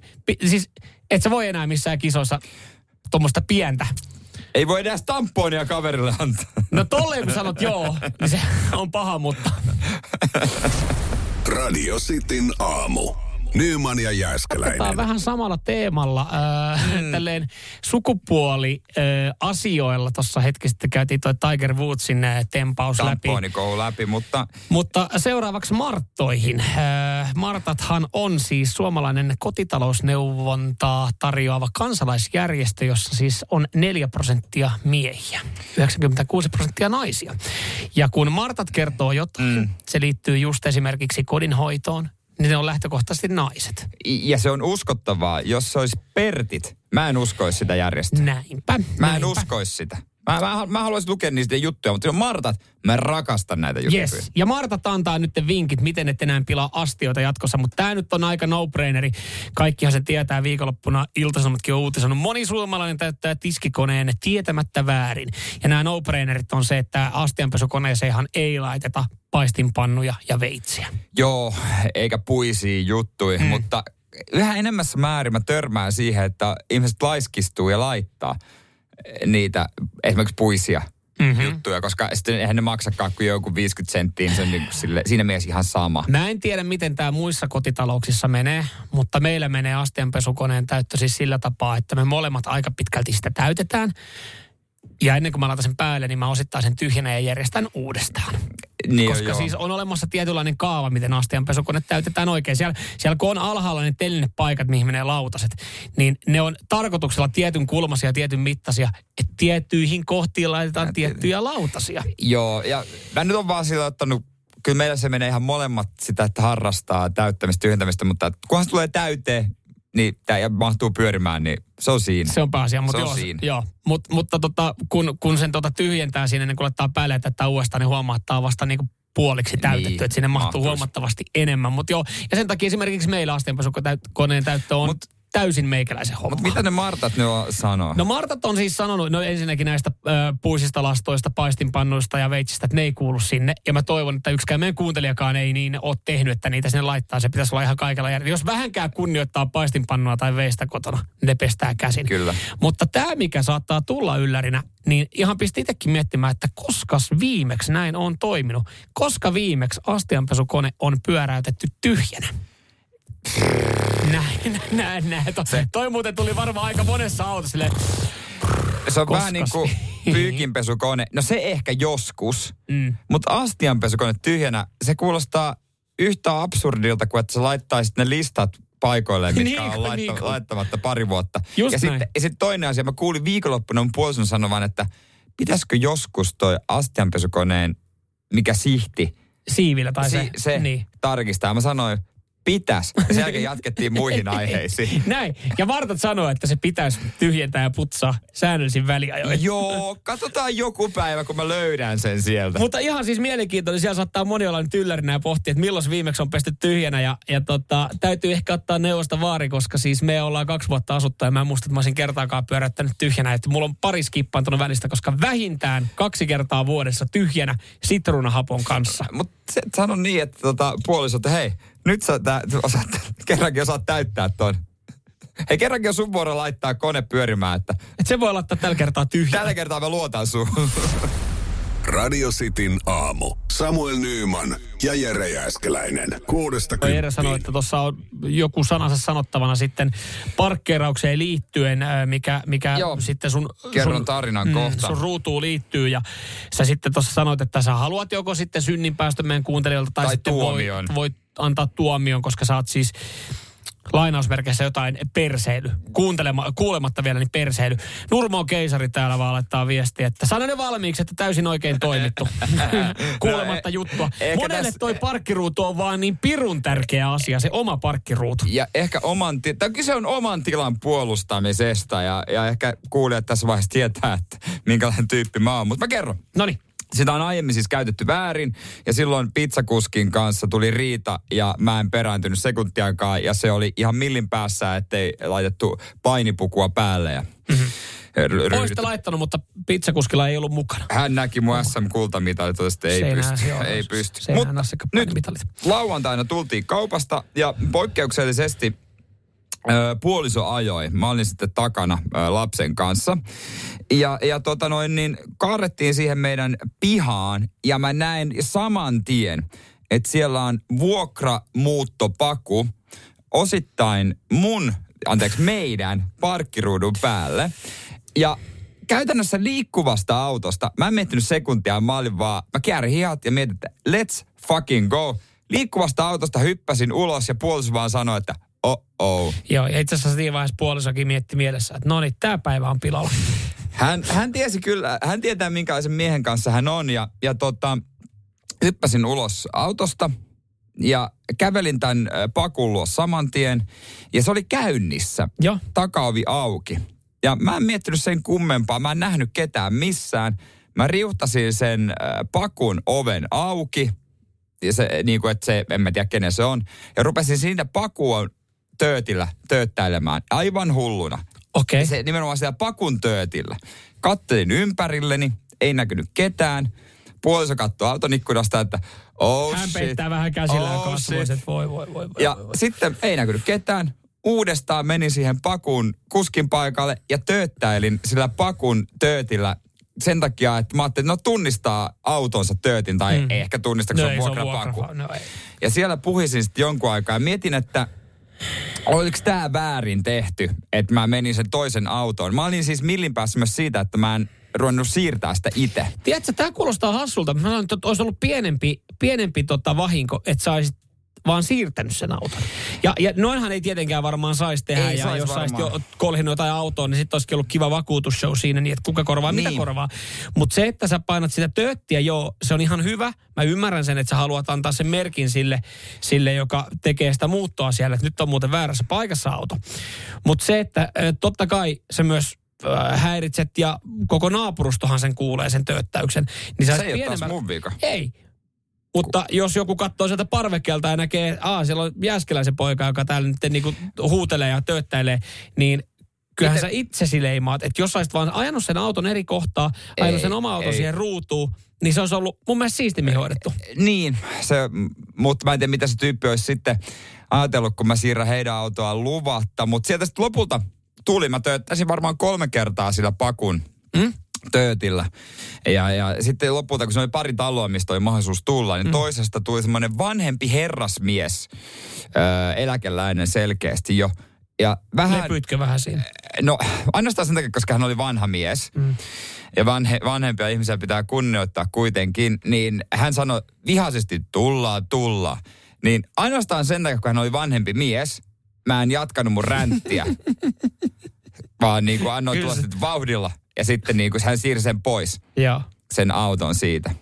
siis et sä voi enää missään kisoissa tuommoista pientä. Ei voi edes tamponia kaverille antaa. No tolleen kun sanot joo, niin se on paha, mutta Radio Cityn aamu. Nyman ja Jatketaan Jääskeläinen. vähän samalla teemalla. Äh, mm. Tälleen sukupuoli äh, asioilla. Tuossa hetki sitten käytiin toi Tiger Woodsin äh, tempaus läpi. Läpi, mutta Mutta seuraavaksi Marttoihin. Äh, Martathan on siis suomalainen kotitalousneuvontaa tarjoava kansalaisjärjestö, jossa siis on 4 prosenttia miehiä, 96 prosenttia naisia. Ja kun Martat kertoo jotain, mm. se liittyy just esimerkiksi kodinhoitoon, niin ne on lähtökohtaisesti naiset. ja se on uskottavaa, jos se olisi Pertit. Mä en uskoisi sitä järjestöä. Näinpä. Mä en näinpä. uskoisi sitä. Mä, mä, mä haluaisin lukea niistä juttuja, mutta on Martat, mä rakastan näitä juttuja. Yes. Ja Martat antaa nyt vinkit, miten et enää pilaa astioita jatkossa, mutta tämä nyt on aika no-braineri. Kaikkihan se tietää viikonloppuna, iltasanomatkin on uutisannut. Moni suomalainen täyttää tiskikoneen tietämättä väärin. Ja nämä no-brainerit on se, että astianpesukoneeseenhan ei laiteta paistinpannuja ja veitsiä. Joo, eikä puisia juttuja, mm. mutta yhä enemmässä määrin mä törmään siihen, että ihmiset laiskistuu ja laittaa niitä esimerkiksi puisia mm-hmm. juttuja, koska sitten eihän ne maksakaan kuin joku 50 senttiä, niin se on niin kuin sille, siinä mielessä ihan sama. Mä en tiedä, miten tämä muissa kotitalouksissa menee, mutta meillä menee astianpesukoneen täyttö siis sillä tapaa, että me molemmat aika pitkälti sitä täytetään. Ja ennen kuin mä laitan sen päälle, niin mä osittain sen tyhjänä ja järjestän uudestaan. Niin Koska joo. siis on olemassa tietynlainen kaava, miten astianpesukone täytetään oikein. Siellä, siellä kun on alhaalla ne telinepaikat, mihin menee lautaset, niin ne on tarkoituksella tietyn kulmaisia ja tietyn mittaisia, että tiettyihin kohtiin laitetaan tiettyjä lautasia. Joo, ja mä nyt on vaan sillä ottanut, kyllä meillä se menee ihan molemmat sitä, että harrastaa täyttämistä, tyhjentämistä, mutta kunhan se tulee täyteen, niin ja mahtuu pyörimään, niin se on siinä. Se on pääasia, mutta joo, siinä. joo. Mut, mutta tota, kun, kun sen tota tyhjentää sinne, niin kun laittaa päälle täyttää uudestaan, niin huomaa, että tämä on vasta niinku puoliksi täytetty, Niin, että sinne mahtuu mahtuisi. huomattavasti enemmän. Mutta joo, ja sen takia esimerkiksi meillä astianpesukoneen täyttö on Mut- täysin meikäläisen homma. Mutta mitä ne Martat nyt on sanoo? No Martat on siis sanonut, no ensinnäkin näistä ö, puisista lastoista, paistinpannuista ja veitsistä, että ne ei kuulu sinne. Ja mä toivon, että yksikään meidän kuuntelijakaan ei niin ole tehnyt, että niitä sinne laittaa. Se pitäisi olla ihan kaikella järjellä. Jos vähänkään kunnioittaa paistinpannua tai veistä kotona, niin ne pestää käsin. Kyllä. Mutta tämä, mikä saattaa tulla yllärinä, niin ihan pisti itsekin miettimään, että koskas viimeksi näin on toiminut. Koska viimeksi astianpesukone on pyöräytetty tyhjänä. Näin, näin, näin. To, toi muuten tuli varmaan aika monessa autossa silleen, Se on Koskas. vähän niin kuin pyykinpesukone. No se ehkä joskus, mm, mutta astianpesukone tyhjänä, se kuulostaa yhtä absurdilta kuin että sä laittaisit ne listat paikoilleen, mitkä Niin on laitta, niin laittamatta pari vuotta. Just ja sitten sit toinen asia, mä kuulin viikonloppuna mun puolison sanovan, että pitäisikö joskus toi astianpesukoneen, mikä sihti, siivillä tai se. se, se Niin. tarkistaa. Mä sanoin, pitäs. Ja sen jälkeen jatkettiin muihin aiheisiin. [LAUGHS] Näin. Ja Martat sanoi, että se pitäisi tyhjentää ja putsaa säännöllisin väliajoin. Joo, katsotaan joku päivä, kun mä löydän sen sieltä. Mutta ihan siis mielenkiintoinen. Siellä saattaa moni olla nyt yllärinä ja pohtia, että milloin viimeksi on pesty tyhjänä. Ja, ja tota, täytyy ehkä ottaa neuvosta vaari, koska siis me ollaan kaksi vuotta asuttu ja mä en muista, että mä olisin kertaakaan pyöräyttänyt tyhjänä. Että mulla on pari skippaantunut välistä, koska vähintään kaksi kertaa vuodessa tyhjänä sitruunahapon kanssa. Mutta se sano niin, että tota, puoliso, että hei, nyt sä tä, osaat, kerrankin osaat täyttää ton. Hei, kerrankin on sun vuoro laittaa kone pyörimään, että Et se voi laittaa tällä kertaa tyhjänä. tällä kertaa mä luotan sun. Radio Cityn aamu. Samuel Nyyman ja Jere Jääskeläinen. Kuudesta Toi Jere sanoi, että tuossa on joku sanansa sanottavana sitten parkkeeraukseen liittyen, mikä, mikä Joo. sitten sun, Kerron sun, tarinan kohta. sun ruutuun liittyy. Ja sä sitten tuossa sanoit, että sä haluat joko sitten synninpäästön meidän kuuntelijoilta tai, Tai sitten tuomion. voit, voit antaa tuomion, koska sä oot siis lainausmerkeissä jotain perseily. Kuuntelema, kuulematta vielä, niin perseily. Nurmo Keisari täällä vaan laittaa viestiä, että sano ne valmiiksi, että täysin oikein toimittu. [LAUGHS] Kuulematta No, juttua. ehkä Monelle tässä- toi parkkiruutu on vaan niin pirun tärkeä asia, se oma parkkiruutu. Ja ehkä oman, ti- tai kyse on oman tilan puolustamisesta ja, ja ehkä kuulijat tässä vaiheessa tietää, että minkälainen tyyppi mä oon. Mutta mä kerron. Noniin. Sitä on aiemmin siis käytetty väärin ja silloin pizzakuskin kanssa tuli riita ja mä en perääntynyt sekuntiakaan ja se oli ihan millin päässä, ettei laitettu painipukua päälle ja mm-hmm. Olisitte laittanut, mutta pizzakuskilla ei ollut mukana. Hän näki mun SM-kultamitalit, että ei Seinään pysty. se on. Ei pysty. Mut nyt lauantaina tultiin kaupasta ja poikkeuksellisesti puoliso ajoi. Mä olin sitten takana lapsen kanssa. Ja, ja tota noin, niin kaarrettiin siihen meidän pihaan ja mä näin saman tien, että siellä on vuokramuuttopaku osittain mun, anteeksi meidän parkkiruudun päälle. Ja käytännössä liikkuvasta autosta, mä en miettinyt sekuntia, mä olin vaan, mä käärin hihat ja mietin, että let's fucking go. Liikkuvasta autosta hyppäsin ulos ja puoliso vaan sanoi, että oh oh. Joo, ja itse asiassa siinä vaiheessa puolisokin mietti mielessä, että no niin, tämä päivä on pilalla. Hän, hän tiesi kyllä, hän tietää minkälaisen miehen kanssa hän on ja, ja tota, hyppäsin ulos autosta ja kävelin tämän pakun luo saman tien ja se oli käynnissä. Joo. Takaovi auki. Ja mä en miettinyt sen kummempaa, mä en nähnyt ketään missään. Mä riuhtasin sen pakun oven auki, ja se, niin kuin, että se, en mä tiedä kenen se on. Ja rupesin siitä pakua töötillä tööttäilemään, aivan hulluna. Okei. Ja se nimenomaan siellä pakun töötillä. Kattelin ympärilleni, ei näkynyt ketään. Puoliso katsoi auton ikkunasta, että oh Hän shit. peittää vähän käsillä oh kasvoiset, voi, voi, voi, voi. Ja voi, voi. sitten ei näkynyt ketään. Uudestaan menin siihen pakun kuskin paikalle ja tööttäilin sillä pakun töötillä sen takia, että mä ajattelin, että no tunnistaa autonsa töötin tai mm. ehkä tunnista, kun no se on vuokrapaku. vuokra- No ei. Ja siellä puhisin sitten jonkun aikaa ja mietin, että oliko tämä väärin tehty, että mä menin sen toisen autoon. Mä olin siis millin päässä myös siitä, että mä en ruvennut siirtää sitä itse. Tiedätkö, tämä kuulostaa hassulta. Mä sanoin, että olisi ollut pienempi, pienempi tota vahinko, että sä olisit vaan siirtänyt sen auton. Ja, ja noinhan ei tietenkään varmaan saisi tehdä. Ei ja sais jos sä olisit jo kolhinut jotain autoa, niin sitten olisikin ollut kiva vakuutusshow siinä, niin että kuka korvaa, niin. mitä korvaa. Mutta se, että sä painat sitä tööttiä, joo, se on ihan hyvä. Mä ymmärrän sen, että sä haluat antaa sen merkin sille, sille joka tekee sitä muuttoa siellä, että nyt on muuten väärässä paikassa auto. Mutta se, että totta kai se myös häiritset ja koko naapurustohan sen kuulee sen tööttäyksen. Niin Se ei ole taas mun vika. ei. Mutta jos joku katsoo sieltä parvekkeelta ja näkee, että Aa, siellä on Jääskeläisen poika, joka täällä nyt niinku huutelee ja tööttäilee, niin kyllähän Itse- sä itsesi leimaat. Että jos olisit vaan ajanut sen auton eri kohtaa, ajanut Ei, sen oma auton ei. siihen ruutuun, niin se olisi ollut mun mielestä siistimmin hoidettu. Niin, se, mutta mä en tiedä, mitä se tyyppi olisi sitten ajatellut, kun mä siirrän heidän autoaan luvatta. Mutta sieltä sitten lopulta tuli, mä tööttäisin varmaan kolme kertaa sillä pakun Mm? Töötillä. Ja, ja sitten lopulta, kun se oli pari taloa, mistä oli mahdollisuus tulla, niin mm. toisesta tuli semmoinen vanhempi herrasmies, öö, eläkeläinen selkeästi jo. Ja vähän... Lepyitkö vähän siinä? No, ainoastaan sen takia, koska hän oli vanha mies. Mm. Ja vanhe, vanhempia ihmisiä pitää kunnioittaa kuitenkin. Niin hän sanoi vihaisesti, tullaan, tullaan. Niin ainoastaan sen takia, kun hän oli vanhempi mies, mä en jatkanut mun ränttiä. [LAUGHS] vaan niin kuin annoin tulla sitten vauhdilla. Ja sitten niin kuin hän siirsi sen pois, Joo. sen auton siitä.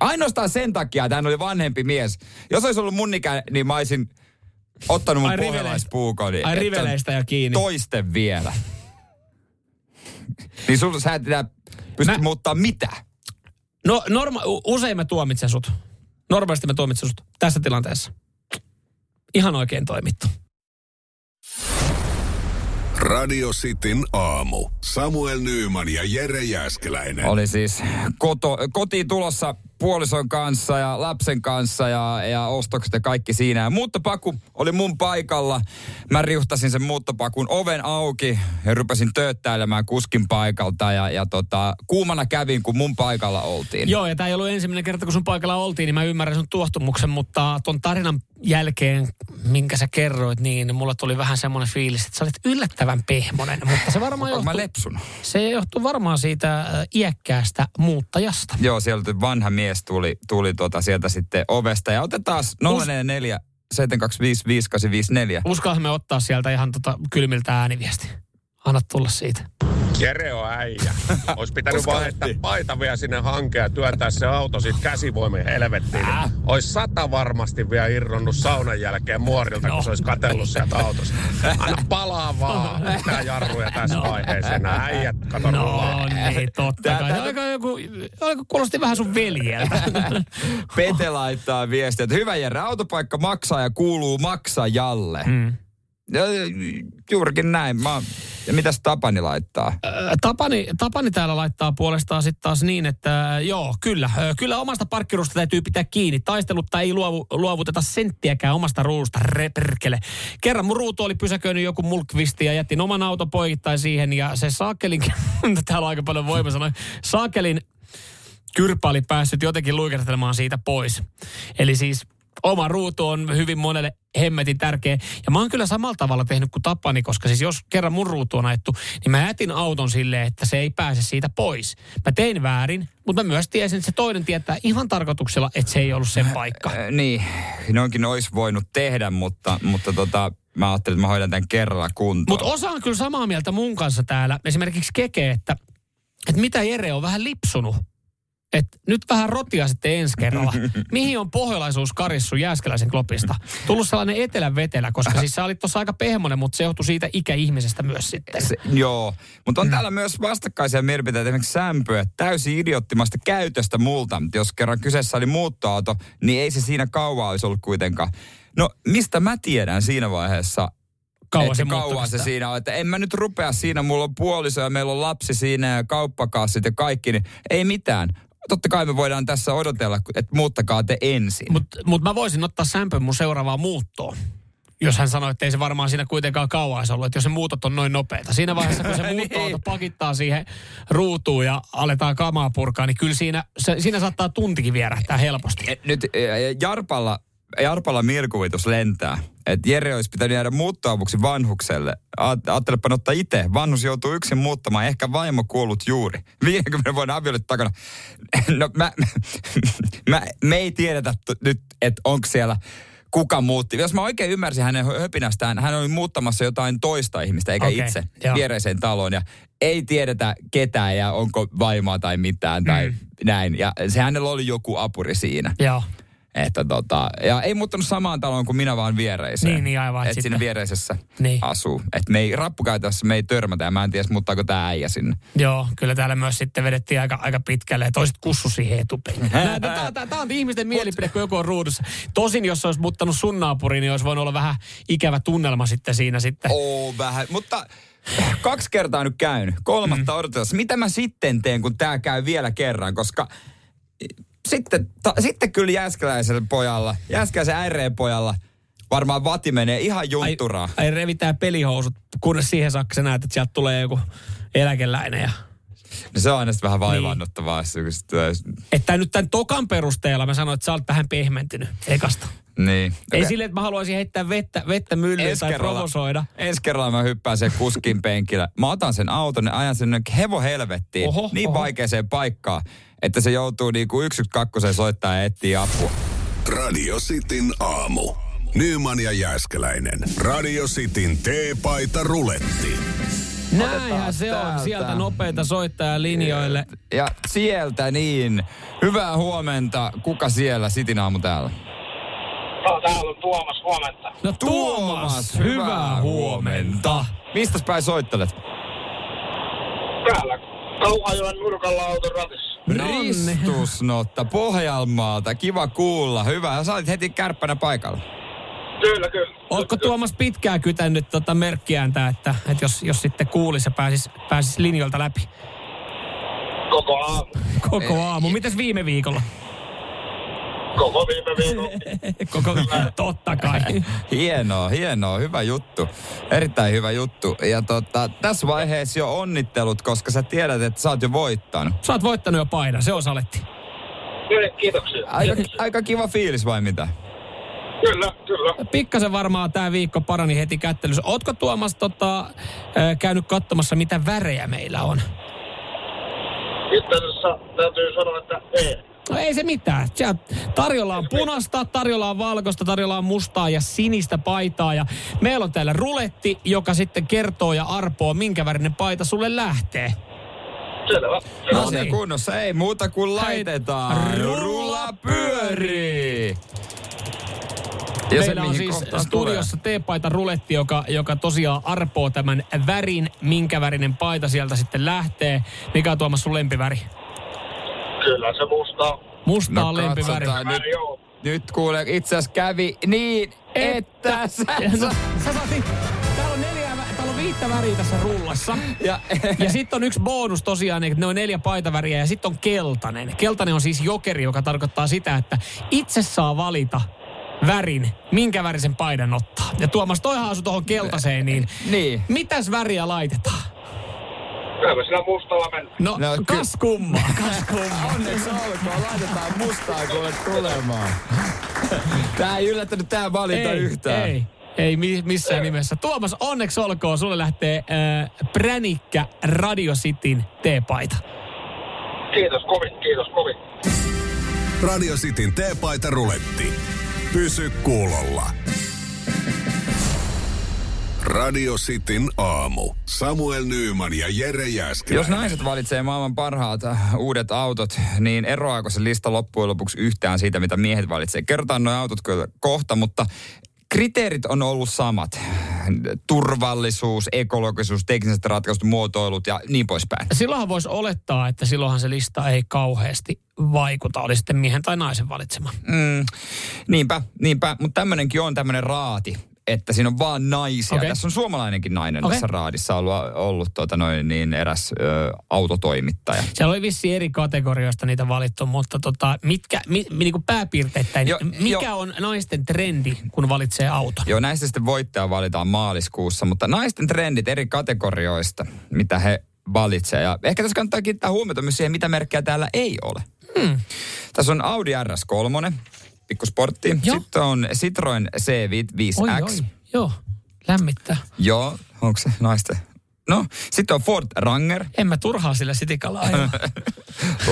Ainoastaan sen takia, että hän oli vanhempi mies. Jos olisi ollut mun ikä, niin mä olisin ottanut mun Ai riveleistä- pohjalaispuukon. Ai riveleistä ja kiinni. Toisten vielä. [LAUGHS] niin sulla sä et enää pysty Mä- muuttaa mitä. No norma- usein mä tuomitsen sut. Normaalisti mä tuomitsen sut tässä tilanteessa. Ihan oikein toimittu. Radio Cityn aamu. Samuel Nyyman ja Jere Jäskeläinen. Oli siis koto, kotiin tulossa puolison kanssa ja lapsen kanssa ja, ja ostokset ja kaikki siinä. Ja muuttopaku oli mun paikalla. Mä riuhtasin sen muuttopakun oven auki ja rupesin tööttäilemään kuskin paikalta. Ja, ja tota, kuumana kävin, kun mun paikalla oltiin. Joo, ja tämä ei ollut ensimmäinen kerta, kun sun paikalla oltiin, niin mä ymmärrän sun tuohtumuksen, mutta ton tarinan jälkeen, minkä sä kerroit, niin mulla tuli vähän semmoinen fiilis, että sä olit yllättävän pehmonen, mutta se varmaan Onko mä johtuu, lepsun? se johtuu varmaan siitä äh, iäkkäästä muuttajasta. Joo, sieltä vanha mies tuli, tuli tota sieltä sitten ovesta. Ja otetaan 044 725 5854. Uskallan me ottaa sieltä ihan tota kylmiltä ääniviesti. Anna tulla siitä. Jere on äijä. Olisi pitänyt vaan heittää paita vielä sinne hankeen ja työntää se auto siitä käsivoimin helvettiin. Äh. Olisi sata varmasti vielä irronnut saunan jälkeen muorilta, No. kun se olisi katsellut sieltä autosta. Anna palaa vaan. Mitä jarruja tässä No. vaiheessa. Nämä äijät kato rullaa. No niin, totta Tää- kai. tää- Oliko joku, oliko, kuulosti vähän sun veljeltä. [LAUGHS] Pete laittaa viestiä, että hyvä Jere, autopaikka maksaa ja kuuluu maksajalle. Mm. Ja, juurikin näin. Mä, ja mitäs Tapani laittaa? Tapani, Tapani täällä laittaa puolestaan sitten taas niin, että joo, kyllä. Kyllä omasta parkkiruusta täytyy pitää kiinni. Taistelutta ei luovu, luovuteta senttiäkään omasta ruudusta, reperkele. Kerran mun ruutu oli pysäköinyt joku mulkvisti ja jättin oman auton poikittain siihen ja se saakelin, [LAUGHS] täällä on aika paljon voima sanoa, saakelin kyrpä oli päässyt jotenkin luikertelemaan siitä pois. Eli siis oma ruutu on hyvin monelle hemmetin tärkeä. Ja mä oon kyllä samalla tavalla tehnyt kuin Tapani, koska siis jos kerran mun ruutu on ajettu, niin mä jätin auton silleen, että se ei pääse siitä pois. Mä tein väärin, mutta mä myös tiesin, että se toinen tietää ihan tarkoituksella, että se ei ollut sen paikka. Äh, niin, noinkin olisi voinut tehdä, mutta, mutta tota, mä ajattelin, että mä hoidan tämän kerralla kuntoon. Mutta osa on kyllä samaa mieltä mun kanssa täällä. Esimerkiksi Keke, että, että mitä Jere on vähän lipsunut. Et nyt vähän rotia sitten ensi kerralla. [LAUGHS] Mihin on pohjalaisuus karissu Jääskeläisen klopista? Tullut sellainen etelän vetelä, koska siis sä olit tuossa aika pehmonen, mutta se johtui siitä ikäihmisestä myös sitten. Se, joo, mutta on täällä myös vastakkaisia mielipiteitä, esimerkiksi sämpöä, täysin idioottimasta käytöstä multa. Jos kerran kyseessä oli muuttoauto, niin ei se siinä kauan olisi ollut kuitenkaan. No, mistä mä tiedän siinä vaiheessa, Kauan että se kauan se siinä on. Että en mä nyt rupea siinä, mulla on puoliso ja meillä on lapsi siinä ja kauppakassit ja kaikki, niin ei mitään. Totta kai me voidaan tässä odotella, että muuttakaa te ensin. Mutta mut mä voisin ottaa sämpön mun seuraavaan muuttoon. Jos hän sanoi, että ei se varmaan siinä kuitenkaan kauan olisi ollut, että jos se muutot on noin nopeita. Siinä vaiheessa, kun se [LAUGHS] Niin. muuttoauto pakittaa siihen ruutuun ja aletaan kamaa purkaa, niin kyllä siinä, se, siinä saattaa tuntikin vierähtää helposti. Et nyt eh, Jarpalla, Jarpalla mielikuvitus lentää. Että Jere olisi pitänyt jäädä muuttoavuksi vanhukselle. Ajattelepa ottaa itse. Vanhus joutuu yksin muuttamaan. Ehkä vaimo kuollut juuri. [LAUGHS] 50 vuoden avioliitto takana. [LAUGHS] No mä, [LAUGHS] mä, me ei tiedetä t- nyt, että onko siellä kuka muutti. Jos mä oikein ymmärsin hänen hö- höpinästään, hän oli muuttamassa jotain toista ihmistä, eikä Okei, itse, joo. viereiseen taloon. Ja ei tiedetä ketään ja onko vaimoa tai mitään tai Mm. näin. Ja se hänellä oli joku apuri siinä. Joo. Että tota, ja ei muuttanut samaan taloon kuin minä, vaan viereiseen. Niin, niin, aivan, et Että siinä sitten- viereisessä Niin. asuu. Että me ei, rappukäytössä me ei törmätä ja mä en tiedä, muuttaako tämä äijä sinne. Joo, kyllä täällä myös sitten vedettiin aika, aika pitkälle ja toiset kussu siihen etupenkkiin. Tämä on ihmisten mielipide, kun joku on ruudussa. Tosin, jos olisi muuttanut sun naapuriin, niin olisi voinut olla vähän ikävä tunnelma sitten siinä sitten. Oo, vähän. Mutta kaksi kertaa nyt käynyt. Kolmatta mm. odotellessa. Mitä mä sitten teen, kun tämä käy vielä kerran? Koska sitten, ta, sitten kyllä Jääskeläisellä pojalla, Jääskeläisen äireen pojalla, varmaan vati menee ihan juntturaan. Ai, ai revitään pelihousut, kunnes siihen saakka sä näet, että sieltä tulee joku eläkeläinen. Ja, No se on aina vähän vaivaannuttavaa. Niin. Että nyt tämän tokan perusteella mä sanoin, että sä olet vähän pehmentynyt ekasta. Niin. Ei Okei. silleen, että mä haluaisin heittää vettä, vettä myllyyn Ensi tai kerralla- provosoida. Ensi kerralla mä hyppään sen kuskin penkillä. Mä otan sen auton ja ajan sen hevo helvettiin. Oho, niin oho. vaikeeseen paikkaan, että se joutuu niinku yksi kakkoseen soittaa ja etsiä apua. Radio Cityn aamu. Nyman ja Jääskeläinen. Radio Cityn teepaita ruletti. Näinhän se on. täältä. Sieltä nopeita soittajalinjoille. Ja sieltä niin. Hyvää huomenta. Kuka siellä? Sitin aamu täällä. No, täällä on Tuomas, huomenta. No Tuomas, hyvää huomenta. Mistä päin soittelet? Täällä Kauhajoen nurkalla auton ratissa. Ristusnotta Pohjanmaalta. Kiva kuulla. Hyvä. Ja sä olit heti kärppänä paikalla. Kyllä, kyllä. Ootko Tuomas pitkään kytännyt tota merkkiääntä, että, että jos, jos sitten kuulisi ja pääsis, pääsis linjoilta läpi Koko aamu. koko aamu? Mitäs viime viikolla? Koko viime viikon. [LAUGHS] Koko, totta kai. [LAUGHS] Hienoa, hienoa, hyvä juttu. Erittäin hyvä juttu. Ja tota, tässä vaiheessa jo onnittelut, koska sä tiedät, että sä oot jo voittanut. Sä oot voittanut jo paidan, se on saletti. Kyllä, Kiitoksia. Aika, aika kiva fiilis vai mitä? Kyllä, kyllä. Pikkasen varmaan tämä viikko parani heti kättelyssä. Ootko Tuomas tota, äh, käynyt katsomassa, mitä värejä meillä on? Itse asiassa täytyy sanoa, että ei. No ei se mitään. Siellä tarjolla on punasta, tarjolla on valkoista, tarjolla on mustaa ja sinistä paitaa. Ja meillä on täällä ruletti, joka sitten kertoo ja arpoo, minkä värinen paita sulle lähtee. Selvä. No No se niin. kunnossa, ei muuta kuin laitetaan. Rulla pyörii! Ja se, Meillä on mihin siis studiossa teepaita ruletti, joka, joka tosiaan arpoo tämän värin, minkä värinen paita sieltä sitten lähtee. Mikä on Tuomas sun lempiväri? Kyllä se musta. Musta No on lempiväri. katsotaan nyt. Joo. Nyt kuule, itse asiassa kävi niin, että sä... No, [LAUGHS] sä saatiin, täällä on, neljä, vä- täällä on viittä väriä tässä rullassa. Ja, Ja sitten on yksi bonus tosiaan, että ne on neljä paitaväriä ja sitten on keltainen. Keltainen on siis jokeri, joka tarkoittaa sitä, että itse saa valita värin, minkä värisen paidan ottaa. Ja Tuomas, toihan asuu tuohon keltaiseen, niin niin. mitäs väriä laitetaan? Kyllä me sillä mustalla mennään. No, No, ky- kas kummaa, [LAUGHS] kas kummaa. Onneksi olkoon, laitetaan mustaa kuule tulemaan. [LAUGHS] Tää ei yllättänyt tää valinta ei, yhtään. Ei, ei mi- missään nimessä. Tuomas, onneksi olkoon. Sulle lähtee äh, Pränikkä Radio Cityn teepaita. Kiitos kovin, kiitos kovin. Radio Cityn teepaita ruletti. Pysy kuulolla. Radio Cityn aamu. Samuel Nyyman ja Jere Jääskeläinen. Jos naiset valitsee maailman parhaat äh, uudet autot, niin eroaako se lista loppujen lopuksi yhtään siitä, mitä miehet valitsee? Kerrotaan nuo autot kyllä kohta, mutta kriteerit on ollut samat. Turvallisuus, ekologisuus, tekniset ratkaisut, muotoilut ja niin poispäin. Silloinhan voisi olettaa, että silloinhan se lista ei kauheasti vaikuta, oli sitten miehen tai naisen valitsema. Mm, niinpä, niinpä. Mutta tämmöinenkin on tämmöinen raati, että siinä on vaan naisia. Okei. Tässä on suomalainenkin nainen Okei. tässä raadissa ollut, ollut tota noin, niin eräs ö, autotoimittaja. Siellä oli vissi eri kategorioista niitä valittu, mutta tota, mitkä, mi, mi, niin kuin pääpiirteittäin, Jo- mikä jo. on naisten trendi, kun valitsee auton? Joo, näistä sitten voittaja valitaan maaliskuussa, mutta naisten trendit eri kategorioista, mitä he valitsee. Ja ehkä tässä kannattaa kiinnittää huomiota myös siihen, mitä merkkejä täällä ei ole. Hmm. Tässä on Audi RS3, pikkusportti. Joo. Sitten on Citroen C5X. Oi, oi, joo, lämmittää. Joo, onko se naisten? No, sitten on Ford Ranger. En mä turhaa sillä sitikalla aja. [LAUGHS]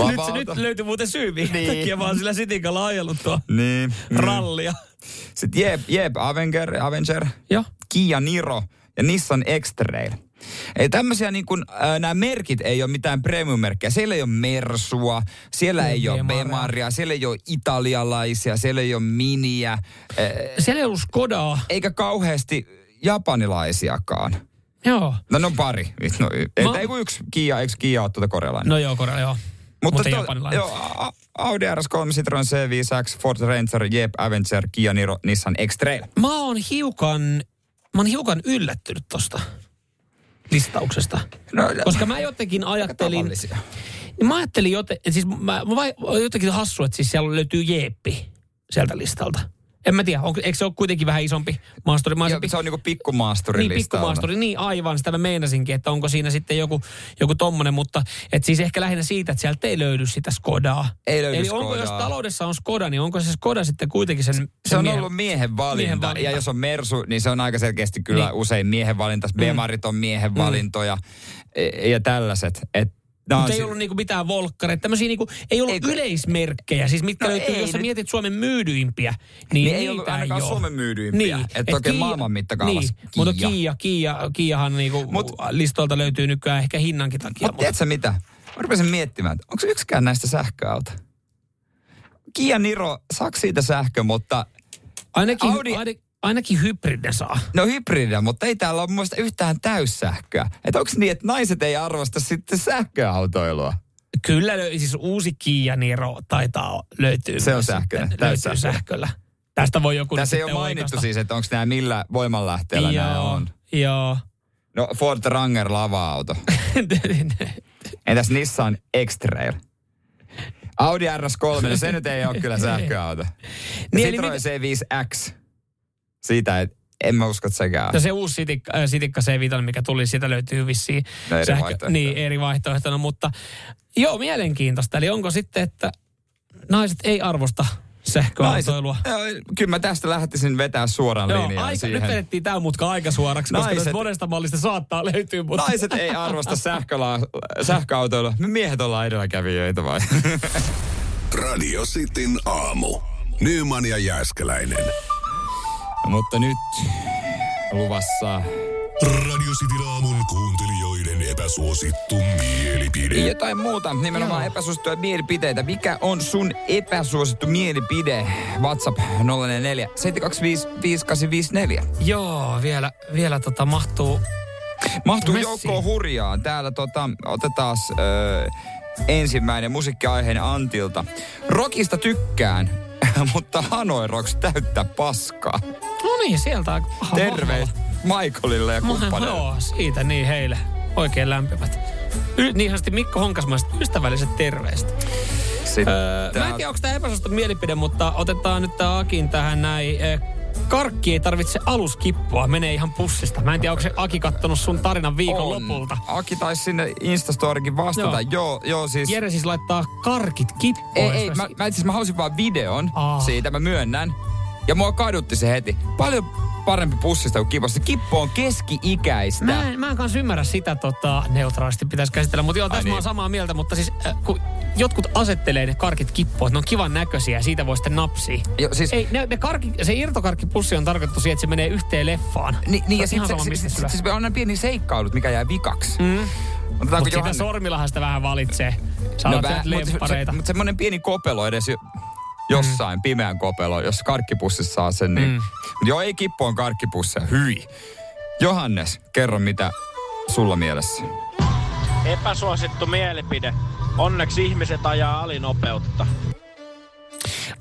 nyt, nyt löytyi muuten syy, minkä Niin. takia mä oon sillä sitikalla ajellut tuo Niin. mm. rallia. Sitten Jeep, Jeep Avenger, Avenger, Joo. Kia Niro ja Nissan X-Trail. Ei tämmöisiä niin kuin, äh, nämä merkit ei ole mitään premium-merkkejä. Siellä ei ole Mersua, siellä ei ole Bemaria. Siellä ei ole italialaisia, siellä ei ole Miniä, äh, Siellä ei ollut Skodaa. eikä kauheasti japanilaisiakaan. Joo. No, no pari. No, ei, Mä- ei kun yksi Kia, eikö Kia ole tuota korealainen? No joo, Korea, joo. Mutta, Mutta to, japanilainen. joo, Audi RS3, Citroen C5X, Ford Ranger, Jeep Avenger, Kia Niro, Nissan X-Trail. Mä oon hiukan, mä oon hiukan yllättynyt tosta listauksesta. No, Koska mä jotenkin ajattelin, niin mä ajattelin joten, siis mä, mä vai, jotenkin hassu, että siis siellä löytyy Jeeppi sieltä listalta. En mä tiedä, onko, eikö se ole kuitenkin vähän isompi? Joo, se on niinku pikkumaasturin Niin, pikkumaasturi, niin aivan, sitä mä meinasinkin, että onko siinä sitten joku, joku tommonen, mutta et siis ehkä lähinnä siitä, että sieltä ei löydy sitä Skodaa. Ei löydy Eli onko, Skodaa. jos taloudessa on Skoda, niin onko se Skoda sitten kuitenkin sen, sen Se on miehen- ollut miehen valinta. miehen valinta. Ja jos on Mersu, niin se on aika selkeästi kyllä Niin. usein miehen valinta. Bemarit on miehen valintoja e- ja tällaiset. Et, nää on Mutta ei si- ollut niinku mitään volkkareita, tämmöisiä niinku, ei ollut Eikö- yleismerkkejä, siis mitkä No löytyy, ei jos nyt. mietit Suomen myydyimpiä, niin, Niin ei ollut ainakaan oo. Suomen myydyimpiä. Et Et oikein maailman mittakaavassa Niin, mutta Kia. Kia, Kia, Kiahan niinku Mut- listoilta löytyy nykyään ehkä hinnankin takia. Mutta tiedätkö mitä? Mä rupesin miettimään, että onko yksikään näistä sähköauto? Kia Niro, saako siitä sähkö, mutta ainakin, Audi- ainakin, ainakin hybridin saa. no hybridiä, mutta ei täällä ole mun mielestä yhtään täyssähköä. Että onko niin, että naiset ei arvosta sitten sähköautoilua? Kyllä, siis uusi Kia Niro taitaa löytyy. Se on sähköinen, Löytyy sähköllä. Tästä voi joku Tässä ei ole sitten mainittu oikaista. siis, että onko nämä millä voimanlähteellä nämä Joo, on. joo. No Ford Ranger lava-auto. [LAUGHS] Entäs Nissan X-Trail? Audi RS3, no se nyt ei ole kyllä [LAUGHS] sähköauto. Niin, Citroen C5X. Siitä ei, en mä usko, että sekään. Ja se uusi sitikka, äh, sitikka C5, mikä tuli, siitä löytyy vissiin No eri vaihtoehtoja. niin, eri vaihtoehtona, mutta joo, mielenkiintoista. Eli onko sitten, että naiset ei arvosta sähköautoilua? Naiset, joo, kyllä mä tästä lähtisin vetää suoraan Joo, linjaan aika, siihen. nyt vedettiin tämä mutka aika suoraksi, koska Naiset- Naiset, monesta mallista saattaa löytyä, mutta... Naiset ei arvosta sähköla- sähköautoilua. Me miehet ollaan edelläkävijöitä vai? Radio Cityn aamu. Nyman ja Jääskeläinen. Mutta nyt luvassa Radio Cityn aamun kuuntelijoiden epäsuosittu mielipide. Jotain muuta, nimenomaan Joo. epäsuosittuja mielipiteitä. Mikä on sun epäsuosittu mielipide? WhatsApp 044 725 5854. Joo, vielä, vielä tota mahtuu... Mahtuu joukkoon hurjaa. Täällä tota, otetaan ö, ensimmäinen musiikkiaiheinen Antilta. Rockista tykkään, [LAUGHS] mutta Hanoi Rocks täyttää paskaa. No niin, sieltä on aha, Terveys Michaelille ja vahvalla. kumppaneille. Joo, siitä niin heille. Oikein lämpimät. Y- niin sanotusti Mikko Honkasmaista ystävälliset terveiset. Sitten Öö, mä en tiedä, onko tämä epäsuosittu mielipide, mutta otetaan nyt tämä Akin tähän näin. Karkki ei tarvitse aluskippua, menee ihan pussista. Mä en tiedä, onko se Aki kattonut sun tarinan viikon on. lopulta. Aki taisi sinne Instastorikin vastata. Joo, joo, joo siis... Jere siis laittaa karkit kippoon. Ei, ei, mä, mä, itse mä halusin vaan videon Aa. siitä, mä myönnän. Ja mua kadutti se heti. Paljon parempi pussista kuin kiposta. Kippo on keski-ikäistä. Mä en, mä en kanssa ymmärrä sitä tota, neutraalisti pitäisi käsitellä, mutta joo, tässä Ai mä oon niin. samaa mieltä, mutta siis äh, kun jotkut asettelee ne karkit kippoon, että ne on kivan näköisiä ja siitä voi sitten napsia. Jo, siis, Ei, ne, ne karki, se irtokarkkipussi on tarkoitettu siihen, että se menee yhteen leffaan. Ni, niin, ja sitten se, se, syö. se, se, on aina pieni seikkailut, mikä jää vikaksi. Mm. Mutta sitä Johannes- sormillahan sitä vähän valitsee. Sä no, vä- sieltä mut se- Mutta semmoinen pieni kopelo edes jo, jossain, pimeän kopelo, jos karkkipussissa saa sen, niin... Mm. Mut joo, ei kippo on karkkipussia, hyi. Johannes, kerro mitä sulla mielessä. Epäsuosittu mielipide. Onneksi ihmiset ajaa alinopeutta.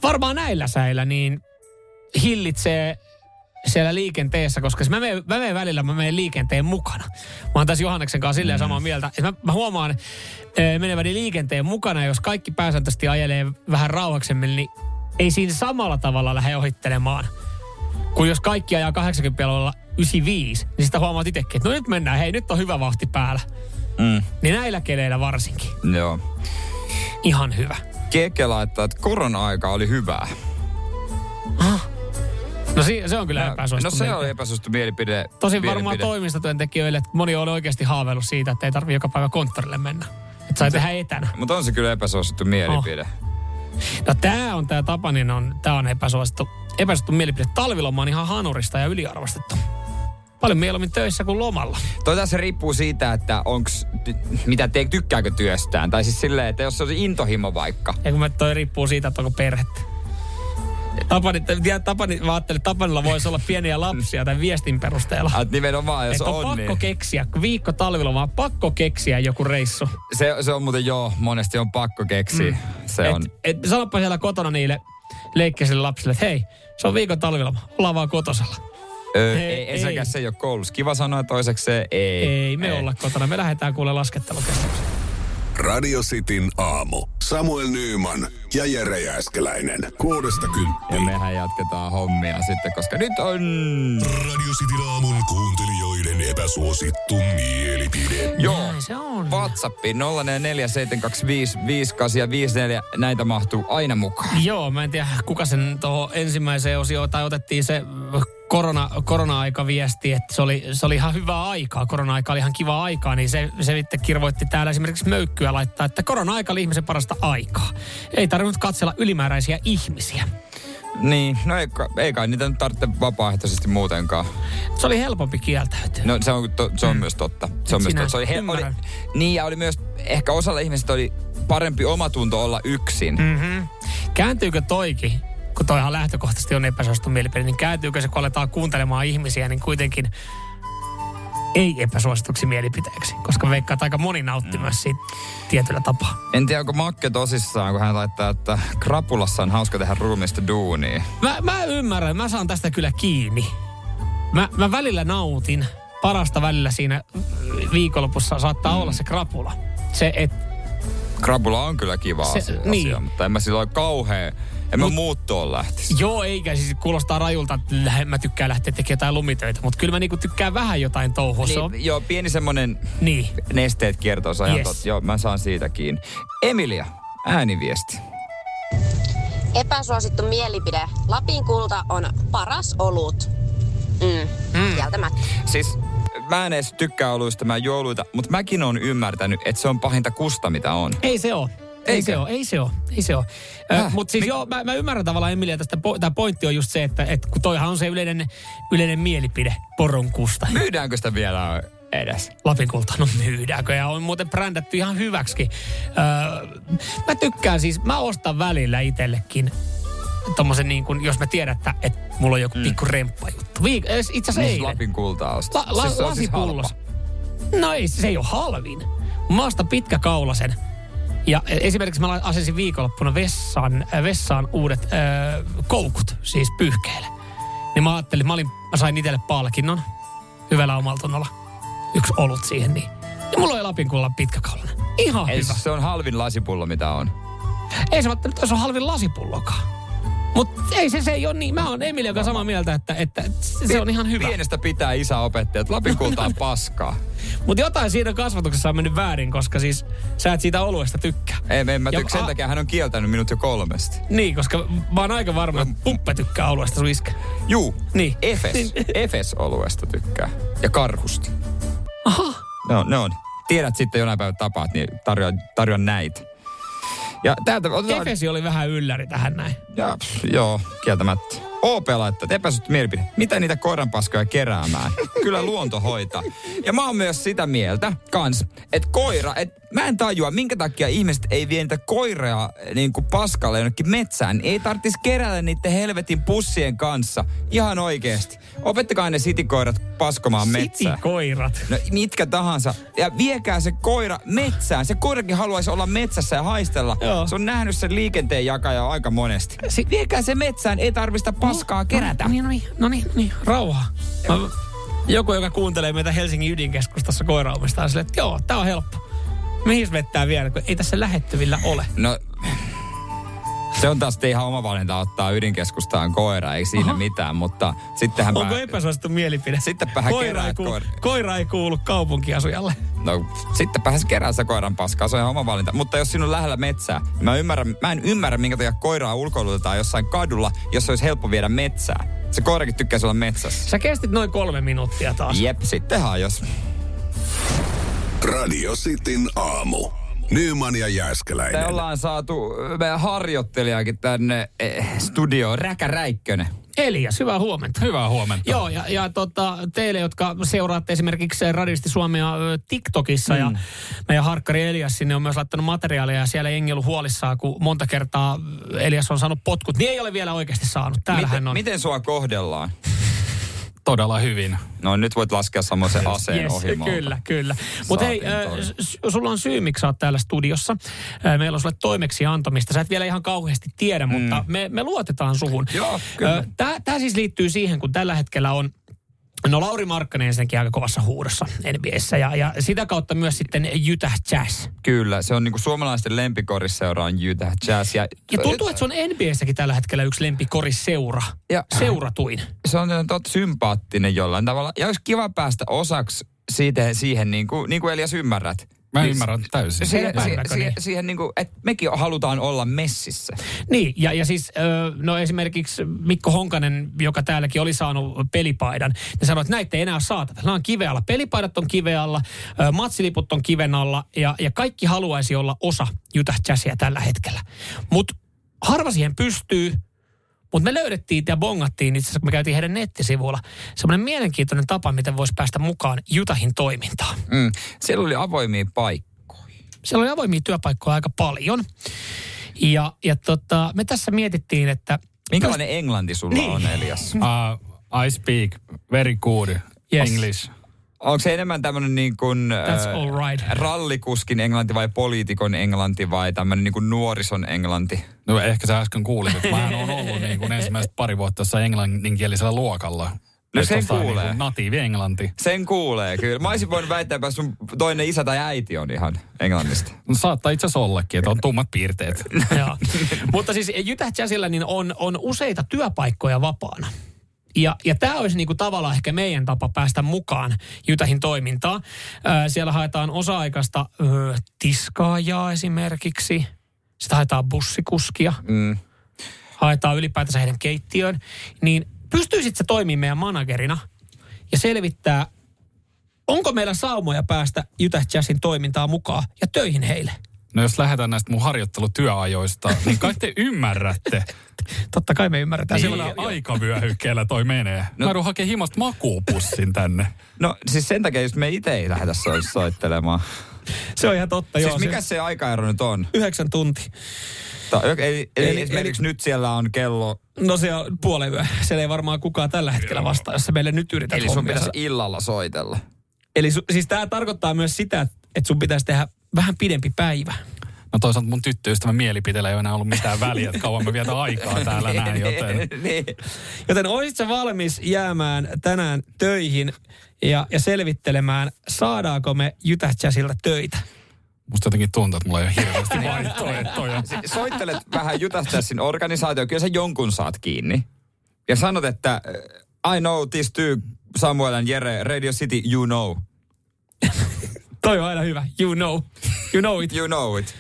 Varmaan näillä säillä niin hillitsee siellä liikenteessä, koska mä menen, mä menen välillä, mä menen liikenteen mukana. Mä oon tässä Johanneksen kanssa silleen samaa mieltä. Että mä, mä huomaan meneväni liikenteen mukana, jos kaikki pääsääntöisesti ajelee vähän rauhaksemmin, niin ei siinä samalla tavalla lähde ohittelemaan. Kun jos kaikki ajaa 80 olla 95, niin sitä huomaat itsekin, että no nyt mennään, hei nyt on hyvä vauhti päällä. Mm. Niin näillä keleillä varsinkin. Joo. Ihan hyvä. Keke laittaa, että korona-aika oli hyvää. No si- se on kyllä epäsuosittu. No se on epäsuosittu mielipide. Tosin varmaan mielipide. toimistotyöntekijöille, että moni on oikeasti haaveillut siitä, että ei tarvitse joka päivä konttorille mennä. Että sai tehdä etänä. Mutta on se kyllä epäsuosittu mielipide. No tää on tää Tapanin on, tää on epäsuosittu, epäsuosittu mielipide. Talviloma on ihan hanurista ja yliarvostettu. Paljon mieluummin töissä kuin lomalla. Toi tässä riippuu siitä, että onks, mitä te, tykkääkö työstään. Tai siis silleen, että jos se on se intohimo vaikka. Ja kun mä toi riippuu siitä, että onko perhettä. Tapani, tiedä, Tapani, mä ajattelin, että Tapanilla voisi olla pieniä lapsia tämän viestin perusteella. Et nimenomaan, jos Että on, on, pakko niin keksiä, viikko talvilomaa, pakko keksiä joku reissu. se, se on muuten joo, monesti on pakko keksiä. Mm. Se on. Et, et sanoppa siellä kotona niille leikkeisille lapsille, että hei, se on viikon talviloma, ollaan vaan kotosalla. Ö, Hei, ei, ei. ensinnäkään se ei ole koulussa. Kiva sanoa toiseksi se ei. Ei me olla kotona, me lähdetään kuule laskettelukeskukseen. Radio Cityn aamu. Samuel Nyyman ja Jere Jääskeläinen. Kuudesta Ja kymppiin. mehän jatketaan hommia sitten, koska nyt on... Radio Cityn aamun kuuntelijoiden epäsuosittu mielipide. Joo. Se on. WhatsAppiin 0447255854. Näitä mahtuu aina mukaan. Joo, mä en tiedä kuka sen tuohon ensimmäiseen osioon, tai otettiin se korona, korona-aika viesti, että se oli, se oli ihan hyvää aikaa. Korona-aika oli ihan kiva aikaa, niin se, se sitten kirvoitti täällä esimerkiksi möykkyä laittaa, että korona-aika oli ihmisen parasta aikaa. Ei tarvinnut katsella ylimääräisiä ihmisiä. Niin, no ei, ei kai niitä nyt tarvitse vapaaehtoisesti muutenkaan. Se oli helpompi kieltäytyä. No se on, to, se on mm. myös totta. Se on myös totta. Se oli, he, oli, niin ja oli myös, ehkä osalla ihmisistä oli parempi omatunto olla yksin. Mm. Mm-hmm. Kääntyykö toikin, kun toihan lähtökohtaisesti on epäsuosittu mielipide, niin kääntyykö se, kun aletaan kuuntelemaan ihmisiä, niin kuitenkin ei epäsuosituksi mielipiteeksi, koska veikkaa, että aika moni nautti mm. myös siitä tietyllä tapaa. En tiedä, onko Makke tosissaan, kun hän laittaa, että krapulassa on hauska tehdä ruumista duunia. Mä, mä ymmärrän, mä saan tästä kyllä kiinni. Mä, mä välillä nautin. Parasta välillä siinä viikonlopussa saattaa mm. olla se krapula. Se, että Krapula on kyllä kiva Se- asia, niin. mutta en mä silloin kauhea, en mä Mut- muuttoon lähtisi. joo, eikä siis kuulostaa rajulta, että mä tykkään lähteä tekemään jotain lumitöitä, mutta kyllä mä niinku tykkään vähän jotain touhua. On, Niin, joo, pieni semmonen niin. nesteet on Yes. Joo, mä saan siitä kiinni. Emilia, ääniviesti. Epäsuosittu mielipide. Lapin kulta on paras olut. Mm, mm. Kieltämättä. Siis mä en edes tykkää oluista, mä juo oluita, mutta mäkin on ymmärtänyt, että se on pahinta kusta, mitä on. Ei se ole. Ei se ole, ei se ole, ei se ole. Häh? Mutta siis joo, mä, mä ymmärrän tavallaan Emilia tästä, po- tämä pointti on just se, että, että kun toihan on se yleinen, yleinen mielipide poronkusta. Myydäänkö sitä vielä edes? Lapin kulta, no myydäänkö? Ja on muuten brändätty ihan hyväksi. Öö, mä tykkään siis, mä ostan välillä itsellekin tommosen niin kuin, jos mä tiedän, että, että mulla on joku mm. pikku remppajuttu. Viik- itse asiassa eilen. Lapin kultaa ostaa. La, la, Siis se on siis lasipullos. halpa. no ei, se ei ole halvin. Mä ostan pitkä kaulasen. Ja e- esimerkiksi mä asensin viikonloppuna vessaan, vessaan uudet äh, koukut, siis pyyhkeille. Niin mä ajattelin, mä, olin, mä sain itselle palkinnon hyvällä omaltunnolla. Yksi olut siihen, niin. Ja mulla oli Lapin kullan pitkä kaulanen. Ihan Ei, hyvä. se on halvin lasipullo, mitä on. Ei se välttämättä se on halvin lasipullokaan. Mutta ei se, se ei ole niin. Mä oon Emilien kanssa samaa mieltä, että, että se on ihan hyvä. Pienestä pitää isä opettaja, että Lapin kulta on [LAUGHS] paskaa. Mutta jotain siinä kasvatuksessa on mennyt väärin, koska siis sä et siitä oluesta tykkää. Ei, en mä tykkää, sen takia hän on kieltänyt minut jo kolmesti. Niin, koska mä oon aika varma, että Puppe tykkää oluesta sun iskä. Juu, Niin. Efes. Niin. [LAUGHS] Efes oluesta tykkää. Ja karhusta. Aha. Ne on, ne on. Tiedät sitten jonain päivänä tapaat, niin tarjoan, tarjoan näitä. Ja täältä otetaan... Efesi oli vähän ylläri tähän näin. Ja, pff, joo, kieltämättä. OP laittaa, että epäsytty mielipide. Mitä niitä koiranpaskoja keräämään? Kyllä luonto hoitaa. Ja mä oon myös sitä mieltä, kans, että koira, että mä en tajua, minkä takia ihmiset ei vie niitä koiraa niin kuin paskalle jonnekin metsään. Ei tarvitsisi kerätä niiden helvetin pussien kanssa. Ihan oikeesti. Opettakaa ne sitikoirat paskomaan metsään. Sitikoirat. No mitkä tahansa. Ja viekää se koira metsään. Se koirakin haluaisi olla metsässä ja haistella. Joo. Se on nähnyt sen liikenteen jakaja aika monesti. Si- Viekää se metsään, ei tarvista paskaa kerätä. No niin, no niin, no niin, no niin, rauhaa. Mä, joku, joka kuuntelee meitä Helsingin ydinkeskustassa koiraomistaa silleen, että joo, tää on helppo. Mihin vettää vielä, kun ei tässä lähettyvillä ole. No, se on taas ihan oma valinta ottaa ydinkeskustaan koira, ei siinä Aha. mitään, mutta sittenhän Onko pää- epäsuosittu mielipide? Sittenpä hän koira kerää ei, kuulu, koira. koira ei kuulu kaupunkiasujalle. No, sittenpä se kerää se koiran paskaa, se on ihan oma valinta. Mutta jos sinun on lähellä metsää, niin mä, ymmärrän, mä en ymmärrä, minkä takia koiraa ulkoilutetaan jossain kadulla, jos olisi helppo viedä metsään. Se koirakin tykkää olla metsässä. Sä kestit noin kolme minuuttia taas. Jep, sittenhan jos. Radio Cityn aamu. Nyman ja Me Jääskeläinen. ollaan saatu meidän harjoittelijakin tänne eh, studioon, Räkä Räikkönen. Elias, hyvää huomenta. Hyvää huomenta. Joo, ja, ja tota, teille, jotka seuraatte esimerkiksi Radisti Suomea TikTokissa, mm. ja meidän harkkari Elias sinne on myös laittanut materiaalia, ja siellä jengi ollut huolissaan, kun monta kertaa Elias on saanut potkut. Niin ei ole vielä oikeasti saanut. Täällähän Miten, on. miten sua kohdellaan? Todella hyvin. No nyt voit laskea semmoisen aseen Yes, ohimoilta. kyllä, kyllä. Mutta hei, äh, sulla on syy, miksi sä oot täällä studiossa. Äh, meillä on sulle toimeksianto, mistä sä et vielä ihan kauheasti tiedä, mm. mutta me, me luotetaan suhun. Joo, kyllä. Tämä siis liittyy siihen, kun tällä hetkellä on No Lauri Markkanen ensinnäkin aika kovassa huudossa NBAssä ja, ja sitä kautta myös sitten Utah Jazz. Kyllä, se on niinku suomalaisten lempikorisseura on Utah Jazz. Ja, Ja tuntuu, että se on NBAssäkin tällä hetkellä yksi lempikoriseura. Ja- Seuratuin. se on tot sympaattinen jollain tavalla. Ja olisi kiva päästä osaksi siitä, siihen, niin kuin, niin kuin Elias ymmärrät. Mä Niin ymmärrän täysin. Siihen, siihen, siihen, siihen niin kuin, että mekin halutaan olla messissä. Niin, ja, ja siis no esimerkiksi Mikko Honkanen, joka täälläkin oli saanut pelipaidan, niin sanoi, että näitä ei enää saatavilla. Nämä on kivealla. Pelipaidat on kivealla, matsiliput on kiven alla, ja, ja kaikki haluaisi olla osa Utah Jazzia tällä hetkellä. Mutta harva siihen pystyy, mutta me löydettiin ja bongattiin itse asiassa, kun me käytiin heidän nettisivuilla, semmoinen mielenkiintoinen tapa, miten voisi päästä mukaan Utahin toimintaan. Mm. Siellä oli avoimia paikkoja. Siellä oli avoimia työpaikkoja aika paljon. Ja, ja tota, me tässä mietittiin, että Minkälainen englanti sulla Niin. on, Elias? Uh, I speak very good Yes. English. Onko se enemmän tämmöinen niin kuin, That's all right. rallikuskin englanti vai poliitikon englanti vai tämmöinen niin kuin nuorison englanti? No ehkä sä äsken kuulit, että mä oon ollut niin kuin ensimmäiset pari vuotta jossain englanninkielisellä luokalla. No sen osaa kuulee. Niin natiivi englanti. Sen kuulee kyllä. Mä olisin voinut väittää, että sun toinen isä tai äiti on ihan englannista. No, saattaa itse asiassa ollakin, että on tummat piirteet. [LAUGHS] Mutta siis Utah Jazzilla niin on, on useita työpaikkoja vapaana. Ja, ja tämä olisi niinku tavallaan ehkä meidän tapa päästä mukaan Utahin toimintaan. Ö, siellä haetaan osa-aikaista ö, tiskaajaa esimerkiksi. Sitten haetaan bussikuskia. Mm. Haetaan ylipäätänsä heidän keittiöön. Niin pystyisit sä toimimaan meidän managerina ja selvittää, onko meillä saumoja päästä Utah Jazzin toimintaan mukaan ja töihin heille? No jos lähdetään näistä mun harjoittelutyöajoista, niin kai te ymmärrätte, [LAUGHS] Totta kai me ymmärretään. niin, Silloin aikavyöhykkeellä toi menee. No. Mä joudun hakemaan himasta makuupussin tänne. No siis sen takia just me itse ei lähdetä so- soittelemaan. se on ihan totta. Siis joo, mikä se aikaero nyt on? Yhdeksän tunti. Ta- eli, eli, Eli- eli esimerkiksi nyt siellä on kello, No se on puolen yö. Siellä ei varmaan kukaan tällä hetkellä vastaa, jos sä meille nyt yrität eli sun pitäisi illalla soitella. Eli su, siis tämä tarkoittaa myös sitä, että sun pitäisi tehdä vähän pidempi päivä. No toisaalta mun tyttöystävän mielipiteellä ei ole enää ollut mitään väliä, että kauan me vietä aikaa täällä [LAUGHS] näin, joten... niin. Joten olisit sä valmis jäämään tänään töihin ja, ja selvittelemään, saadaanko me Jytä Jazzilta töitä? Musta jotenkin tuntuu, että mulla ei ole hirveästi [LAUGHS] vaihtoehtoja. Soittelet vähän Jutastassin organisaatio, kyllä sä jonkun saat kiinni. Ja sanot, että uh, I know this two Samuel and Jere, Radio City, you know. [LAUGHS] Toi on aina hyvä. You know. You know it. You know it.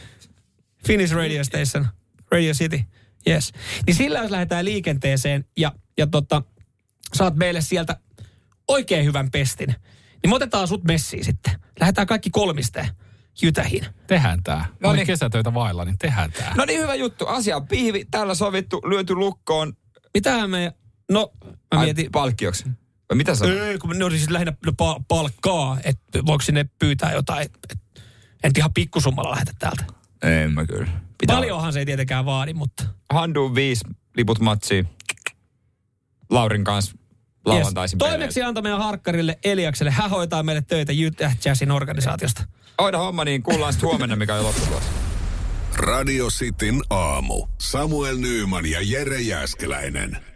Finnish Radio Station. Radio City. Yes. Niin sillä jos lähdetään liikenteeseen ja, ja tota, saat meille sieltä oikein hyvän pestin, niin me otetaan sut messiin sitten. Lähdetään kaikki kolmisteen Jytähin. Tehdään tää. No niin. kesätöitä vailla, niin tehdään tää. No niin, hyvä juttu. Asia on pihvi, täällä sovittu, lyöty lukkoon. Mitähän me... No, mä Ai, mietin... palkkioksi. Vai mitä sä Ei, kun ne on siis lähinnä no, pa- palkkaa, että voiko sinne pyytää jotain, et, et, ihan pikkusummalla lähetä täältä. En mä kyllä. Pitää Paljonhan se ei tietenkään vaadi, mutta... Handu viisi liput matsiin. Laurin kanssa lauantaisin Yes. Toimeksi antaa meidän harkkarille Eliakselle. Hän hoitaa meille töitä Utah Jazzin organisaatiosta. Hoida homma, niin kuullaan sitten huomenna, mikä on lopputulos. Radio Cityn aamu. Samuel Nyyman ja Jere Jäskeläinen.